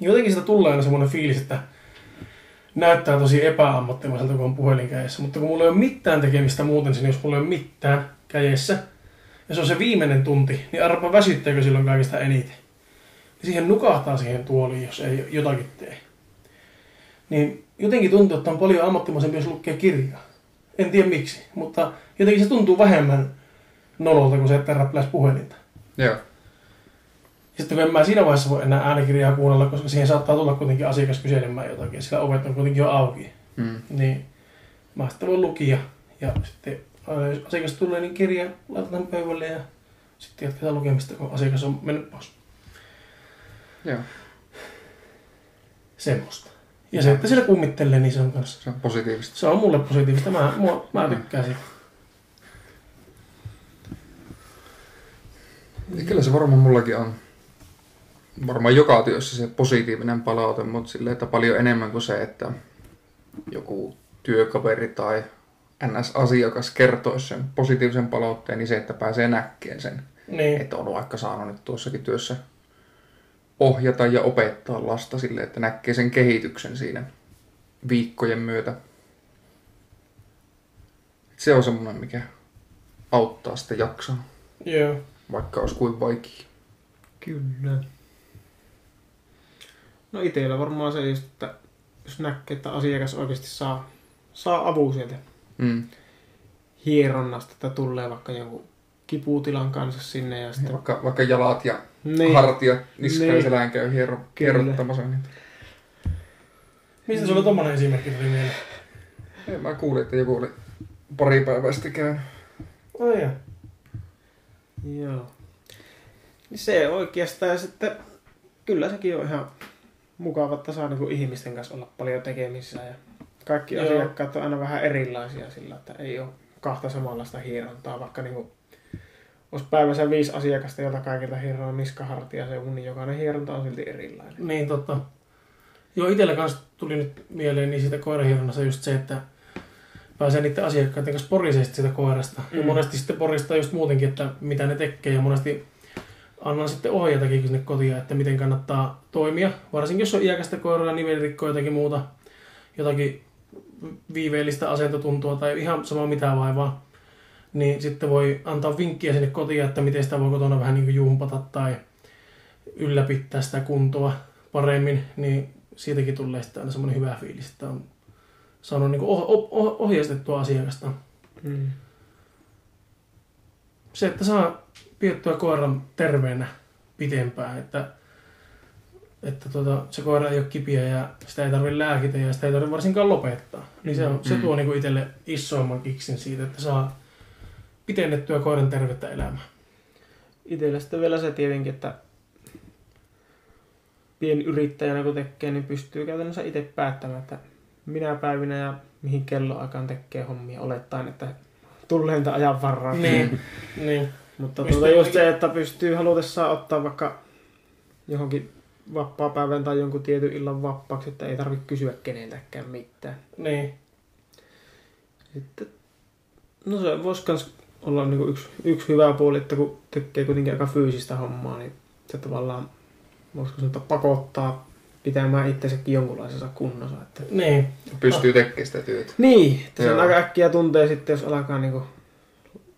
Jotenkin sitä tulee aina semmoinen fiilis, että näyttää tosi epäammattimaiselta, kun on puhelin kädessä. Mutta kun mulla ei ole mitään tekemistä muuten siinä, jos mulla ei ole mitään kädessä, ja se on se viimeinen tunti, niin arpa väsyttääkö silloin kaikista eniten. Niin siihen nukahtaa siihen tuoliin, jos ei jotakin tee. Niin jotenkin tuntuu, että on paljon ammattimaisempi, jos lukee kirjaa. En tiedä miksi, mutta jotenkin se tuntuu vähemmän nololta kuin se, että räpläisi puhelinta. Joo. Sitten kun en mä siinä vaiheessa voi enää äänikirjaa kuunnella, koska siihen saattaa tulla kuitenkin asiakas kyselemään jotakin, sillä ovet on kuitenkin jo auki. Mm. Niin mä sitten voin lukia ja sitten jos asiakas tulee, niin kirja laitetaan pöydälle ja sitten jatketaan lukemista, kun asiakas on mennyt pois. Joo. Semmoista. Ja se, että siellä kummittelee, niin se on kanssa. Se on positiivista. Se on mulle positiivista. Mä, mua, mä tykkään siitä. Ja kyllä se varmaan mullakin on. Varmaan joka työssä se positiivinen palaute, mutta silleen, että paljon enemmän kuin se, että joku työkaveri tai NS-asiakas kertoisi sen positiivisen palautteen, niin se, että pääsee näkemään sen. Niin. Että on vaikka saanut nyt tuossakin työssä ohjata ja opettaa lasta sille, että näkee sen kehityksen siinä viikkojen myötä. Se on semmoinen, mikä auttaa sitä jaksaa, Joo. vaikka olisi kuin vaikea. Kyllä. No itsellä varmaan se just, että jos näkee, että asiakas oikeasti saa, saa avun sieltä Mm. hieronnasta, että tulee vaikka jonkun kiputilan kanssa sinne ja sitten... vaikka, vaikka jalat ja Niin, hartiat, niska ja Niin. selän käy hiero, hierottamassa. Niin. Mistä sulla tommonen esimerkki tuli mieleen? Ja mä kuulin, että joku oli pari päivää sitten käynyt. Oh, ja. Joo. Niin se oikeastaan sitten, kyllä sekin on ihan mukava, että saa niin ihmisten kanssa olla paljon tekemisissä ja kaikki Joo. asiakkaat on aina vähän erilaisia sillä, että ei ole kahta samanlaista hierontaa, vaikka niin kuin olisi päivässä viisi asiakasta, jolta kaikilta hieroo niskahartia ja se uni, jokainen hieronta on silti erilainen. Niin totta. Joo, itsellä kanssa tuli nyt mieleen niin siitä koirahieronnasta just se, että pääsee niiden asiakkaiden kanssa poriseen siitä koirasta. Mm. Ja monesti sitten poristaa just muutenkin, että mitä ne tekee ja monesti annan sitten ohjeitakin sinne kotiin, että miten kannattaa toimia. Varsinkin jos on iäkästä koiraa, nivelrikkoa jotakin muuta, jotakin viiveellistä asentotuntua tai ihan sama mitä vaivaa, niin sitten voi antaa vinkkiä sinne kotiin, että miten sitä voi kotona vähän niin kuin jumpata tai ylläpitää sitä kuntoa paremmin, niin siitäkin tulee sitten aina semmoinen hyvä fiilis, että on saanut niin oh, oh, oh, ohjeistettua asiakasta. Mm. Se, että saa piettyä koiran terveenä pitempään, että, että tota, se koira ei ole kipiä ja sitä ei tarvitse lääkitä ja sitä ei tarvitse varsinkaan lopettaa. Niin se, on, se Mm. tuo niin itselle isoimman kiksin siitä, että saa pitennettyä koiran tervettä elämää. Itsellä sitten vielä se tietenkin, että pienyrittäjänä kun tekee, niin pystyy käytännössä itse päättämään, että minä päivinä ja mihin kelloaikaan tekee hommia, olettaen, että tulee niitä ajan varraa. Niin, niin. Mutta Pystyy tuota just se, että pystyy halutessaan ottaa vaikka johonkin vapaa-päivän tai jonkun tietyn illan vapaaksi, että ei tarvitse kysyä keneltäkään mitään. niin. Sitten, no se voisi kans olla niinku yksi, yksi hyvä puoli, että kun tekee kuitenkin aika fyysistä hommaa, niin se tavallaan, voisiko sanoa, että pakottaa pitämään itsensäkin jonkunlaisessa kunnossa. Että... niin. Pystyy tekemään sitä työtä. Niin, että sen aika äkkiä tuntee sitten, jos alkaa niinku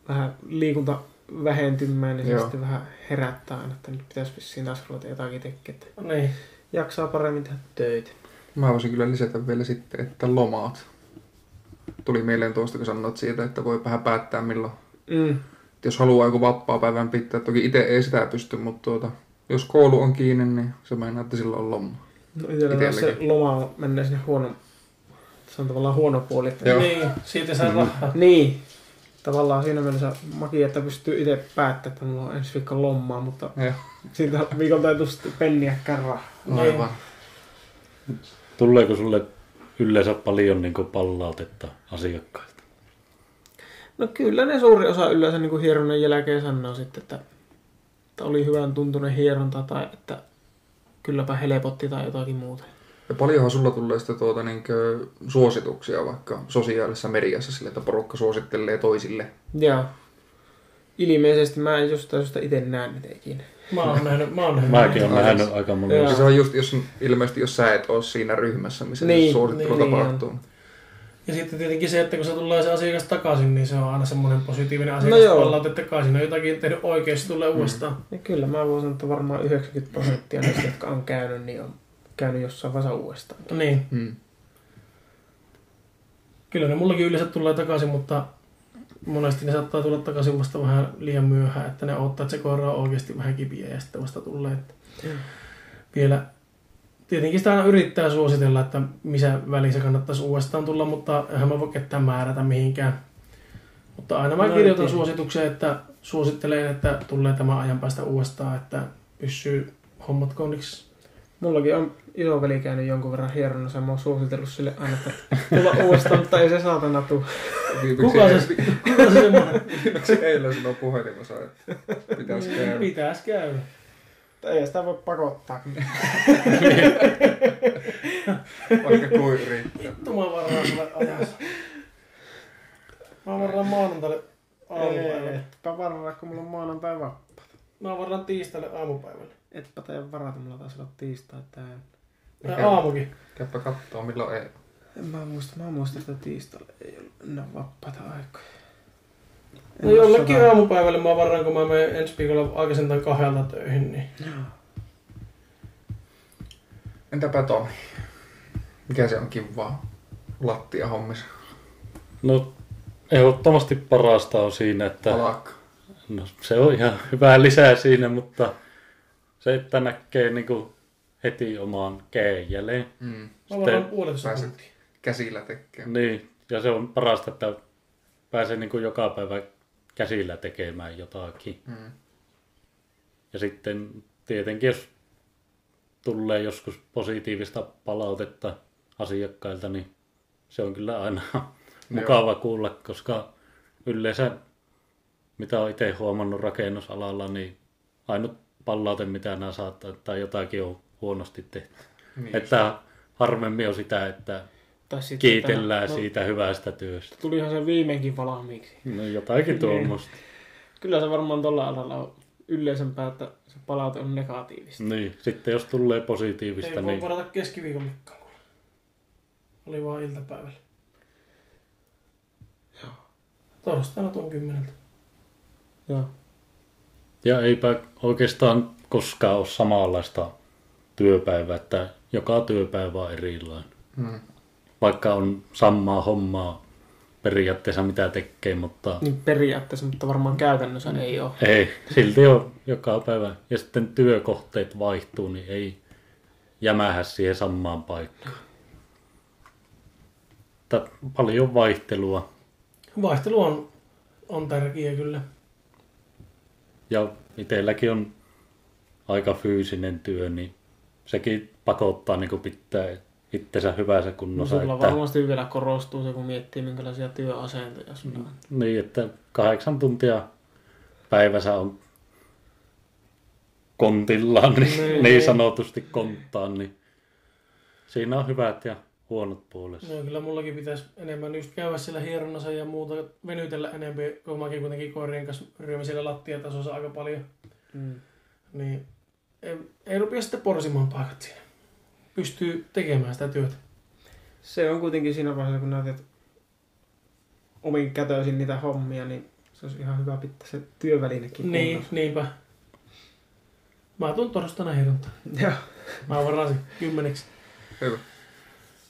vähän liikunta vähentymään, niin se Joo. sitten vähän herättää aina, että nyt pitäisi vissiin taas ruveta jotakin tekemään, että niin. jaksaa paremmin tehdä töitä. Mä voisin kyllä lisätä vielä sitten, että lomaat. Tuli mieleen tuosta, kun sanoit siitä, että voi vähän päättää milloin. Mm. Jos haluaa joku vapaa-päivän pitää, toki itse ei sitä pysty, mutta tuota, jos koulu on kiinni, niin se meinaa, että silloin on loma. No itsellä se loma menee sinne huono, se on tavallaan huono puoli. Että Joo. niin. Siitä saa Mm. rahaa. Niin. Tavallaan siinä mielessä makia, että pystyy itse päättämään, että mulla on ensi viikon lomaa, mutta Ja, siitä viikolta ei tule sitten penniäkään rahaa. aivan. Tuleeko sulle yleensä paljon niin palautetta asiakkailta? No kyllä ne suuri osa yleensä niin kuin hieronnan jälkeen sanoo sitten, että, että oli hyvän tuntunen hieronta tai että kylläpä helpotti tai jotakin muuta. Ja paljonhan sulla tulee sitten tuota niin suosituksia vaikka sosiaalisessa mediassa sille, että porukka suosittelee toisille. Joo. Ilmeisesti mä en jostain syystä itse näe niitä ikinä. Mä oon nähnyt, mä oon nähnyt. Mäkin Aivan. nähnyt aika Joo. monia. Ja se on just, jos, ilmeisesti jos sä et ole siinä ryhmässä, missä Niin, niin, suosittelu niin, tapahtuu. Ja sitten tietenkin se, että kun se tulee se asiakas takaisin, niin se on aina semmoinen positiivinen No asiakas joo. palaute, että kai siinä on jotakin tehnyt oikein, se tulee uudestaan. Ja kyllä mä voin sanoa, että varmaan 90 prosenttia niistä, jotka on käynyt, niin on käynyt jossain vaiheessa uudestaan. Niin, Hmm. kyllä ne mullakin yleensä tulee takaisin, mutta monesti ne saattaa tulla takaisin vasta vähän liian myöhään, että ne odottaa, että se koira on oikeasti vähän kipiä ja sitten vasta tulee. Että vielä tietenkin sitä aina yrittää suositella, että missä välissä kannattaisi uudestaan tulla, mutta eihän mä voi ketään määrätä mihinkään. Mutta aina mä No, kirjoitan ei. suosituksen, että suosittelen, että tulee tämän ajan päästä uudestaan, että pysyy hommat kondiksi. Mullakin on isoveli käynyt jonkun verran hieronnassa ja mä oon suositellut sille aina, että tulla uudestaan, mutta ei se saatana tuu. Kuka se, kuka se semmoinen? viimeksi eilen sanoi puhelimessa, että pitäisi käydä. Pitäis käydä. Ei sitä voi pakottaa. Vaikka kuin yrittää. Vittu mä varmaan sulle ajassa. Mä varmaan maanantaille aamupäivälle. Etpä varraa, kun mulla on maanantai vapaa. Mä varmaan tiistaille aamupäivälle. Etpä tee varata, mulla taisi olla tiistai tää. Ja Mikä? aamukin. Käypä kattoo milloin ei. En mä muista, mä muistan, että tiistaille ei ollut enää vapaata aikoja. No jollekin aamupäivälle mä varmaan, kun mä menen ensi viikolla aikaisintaan kahdelta töihin, niin Entäpä Tomi? Mikä se on kivaa lattia hommissa? No ehdottomasti parasta on siinä, että Alakka. no, se on ihan hyvää lisää siinä, mutta se, että näkee niin kuin heti omaan käen jälleen. Mm. Sitten varmaan puolitoista pääset- tuntia. Käsillä tekee. Niin, ja se on parasta, että pääsee niin kuin joka päivä käsillä tekemään jotakin. Mm. Ja sitten tietenkin, jos tulee joskus positiivista palautetta asiakkailta, niin se on kyllä aina mukava kuulla, koska yleensä, mitä olen itse huomannut rakennusalalla, niin ainut palaute, mitä nämä saattaa, tai jotakin on huonosti tehty. Niin. Että harvemmin on sitä, että Tai sitten kiitellään tämä- siitä hyvästä työstä. No, tulihan se viimeinkin valmiiksi. No jotakin Niin. tuommoista. Kyllä se varmaan tuolla alalla on yleisempää, että se palaute on negatiivista. Niin, sitten jos tulee Ei positiivista, voi niin varata keskiviikon mikkaan. Oli vaan iltapäivällä. Torstaina tuon kymmeneltä. Joo. Ja eipä oikeastaan koskaan ole samanlaista työpäivää, että joka työpäivä on erilainen. Mm. Vaikka on samaa hommaa periaatteessa mitä tekee, mutta Niin periaatteessa, mutta varmaan käytännössä ei ole. ei, silti on joka päivä. Ja sitten työkohteet vaihtuu, niin ei jämähä siihen samaan paikkaan. Mutta paljon vaihtelua Vaihtelu on, on tärkeä kyllä. Ja itselläkin on aika fyysinen työ, niin sekin pakottaa niin pitää itsensä hyvässä No, kunnossa. sulla että, varmasti vielä korostuu se, kun miettii minkälaisia työasentoja sulla on. Niin, että kahdeksan tuntia päivässä on kontillaan, niin, Niin. niin sanotusti konttaan, niin siinä on hyvät ja huonot puolensa. No kyllä mullakin pitäisi enemmän just käydä siellä hieronnassa ja muuta venytellä enemmän, kun mäkin kuitenkin koirien kanssa ryömin siellä lattiatasossa aika paljon. Mm. Niin ei, ei rupea sitten porsimaan paikat siinä. Pystyy tekemään sitä työtä. Se on kuitenkin siinä vaiheessa, kun näet omin kätöisin niitä hommia, niin se olisi ihan hyvä pitää se työvälinekin Niin, kunnossa. niinpä. Mä tuun torstaina hierontaan. Joo. Mä varasin kymmeneksi. Hyvä.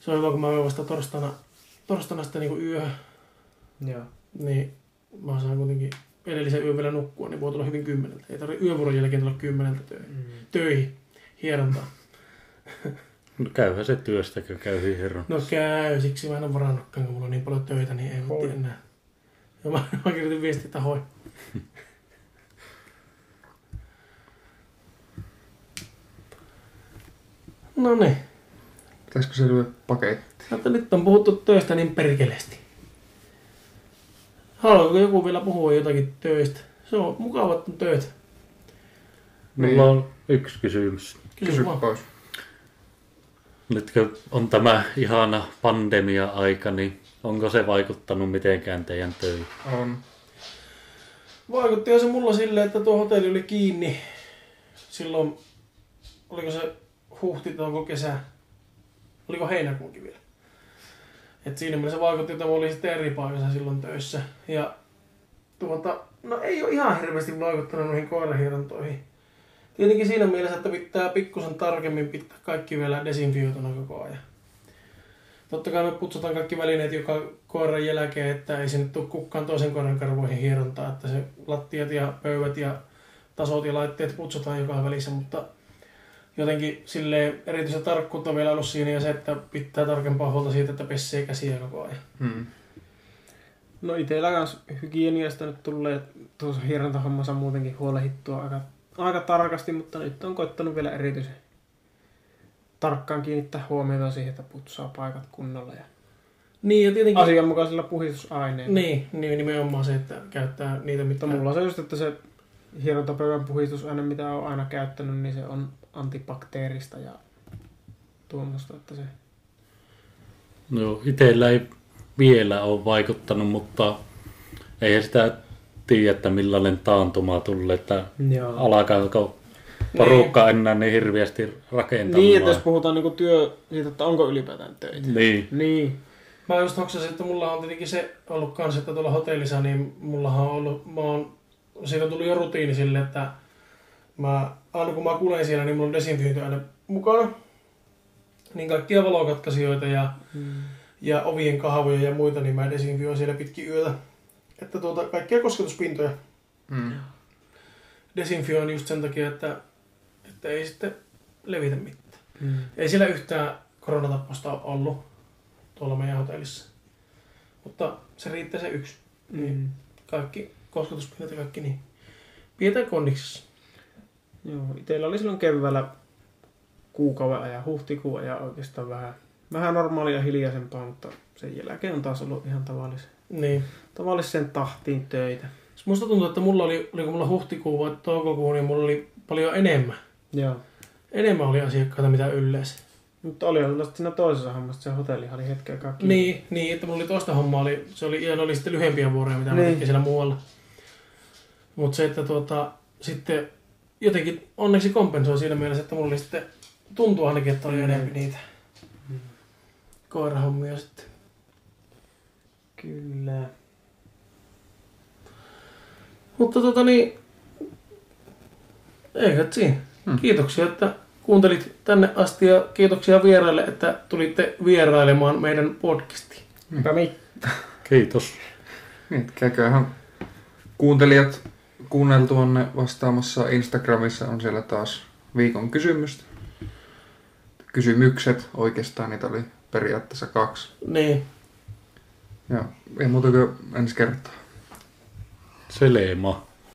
Se on hyvä, kun mä menen vasta torstaina, torstaina sitten niin yöhön. Joo. Niin mä saan kuitenkin edellisen yön vielä nukkua, niin voi tulla hyvin kymmeneltä. Ei tarvitse yövuoron jälkeen tulla kymmeneltä töihin. Mm. töihin hierontaan. No käyhän se työstäkö käy hieron. No käy, siksi mä en ole varannutkaan, kun mulla on niin paljon töitä, niin ei Hoi. voi enää. Ja mä, mä kirjoitin viestiä, että hoi. No niin, Pitäisikö se lyödä paketti? että nyt on puhuttu töistä niin perkeleesti. Haluaako joku vielä puhua jotakin töistä? Se on mukavat töitä. Mulla on yksi kysymys. Kysy, pois. Nyt kun on tämä ihana pandemia-aika, niin onko se vaikuttanut mitenkään teidän töihin? On. Vaikutti se mulla silleen, että tuo hotelli oli kiinni silloin, oliko se huhti, touko, kesä, oliko heinäkuunkin vielä. Et siinä mielessä vaikutti, että mä olin sitten eri paikassa silloin töissä. Ja tuota, no ei ole ihan hirveästi vaikuttanut noihin koirahierontoihin. Tietenkin siinä mielessä, että pitää pikkusen tarkemmin pitää kaikki vielä desinfioituna koko ajan. Totta kai me putsataan kaikki välineet joka koiran jälkeen, että ei sinne tule kukaan toisen koiran karvoihin hierontaa, että se lattiat ja pöydät ja tasot ja laitteet putsataan joka välissä, mutta jotenkin sille erityistä tarkkuutta vielä ollut siinä ja se, että pitää tarkempaa huolta siitä, että pessee käsiä koko ajan. Hmm. No itellä kans hygieniasta nyt tulee tuossa hierontahommassa muutenkin huolehittua aika, aika tarkasti, mutta nyt on koittanut vielä erityisen tarkkaan kiinnittää huomiota siihen, että putsaa paikat kunnolla ja Niin ja tietenkin... asianmukaisilla puhdistusaineilla. Niin, niin, nimenomaan se, että käyttää niitä, mitä mulla on se just, että se hierontapöydän puhdistusaine, mitä olen aina käyttänyt, niin se on antibakteerista ja tuommoista, että se... No itsellä ei vielä ole vaikuttanut, mutta eihän sitä tiedä, että millainen taantuma tulee, että Joo. alkaako porukka enää niin hirveästi rakentamaan. Niin, että jos puhutaan niinku työ siitä, että onko ylipäätään töitä. Niin, Niin. Mä just hoksasin, että mulla on tietenkin se ollut kanssa, että tuolla hotellissa, niin mullahan on ollut, mä oon, siitä on tullut jo rutiini sille, että mä, aina kun mä kulen siellä, niin mulla on desinfiointi aina mukana. Niin kaikkia valokatkaisijoita ja, Mm. ja ovien kahvoja ja muita, niin mä desinfioin siellä pitkin yötä. että tuota, kaikkia kosketuspintoja Mm. desinfioin just sen takia, että, että ei sitten levitä mitään. Mm. Ei siellä yhtään koronatappausta ole ollut tuolla meidän hotellissa. Mutta se riittää se yksi. Mm. Kaikki kosketuspinnat ja kaikki niin. Pidetään kondiksessa. Joo, itsellä oli silloin keväällä kuukauden ajan, huhtikuun ajan oikeastaan vähän, vähän normaalia ja hiljaisempaa, mutta sen jälkeen on taas ollut ihan tavallisen, Niin. tavallisen tahtiin töitä. Musta tuntuu, että mulla oli, oliko mulla huhtikuu vai toukokuu, niin mulla oli paljon enemmän. Joo. Enemmän oli asiakkaita mitä yleensä. Mutta oli ollut siinä toisessa hommassa, se hotellihan oli hetken kiinni. Niin, niin, että mulla oli toista hommaa, oli, se oli, ja ne oli sitten lyhyempiä vuoroja, mitä niin. mä siellä muualla. Mutta se, että tuota, sitten jotenkin onneksi kompensoi siinä mielessä, että mulla oli sitten, tuntuu ainakin, että oli Mm. enemmän niitä Mm. koirahommia sitten. Kyllä. Mutta tota niin, eikä siinä. Hmm. Kiitoksia, että kuuntelit tänne asti ja kiitoksia vieraille, että tulitte vierailemaan meidän podcastiin. Eipä mitään. Kiitos. Niin, että käyköhän kuuntelijat kuunneltuanne vastaamassa Instagramissa on siellä taas viikon kysymystä. Kysymykset, oikeastaan niitä oli periaatteessa kaksi. Niin, Ja ei muuta kuin ensi kertaa. Selema.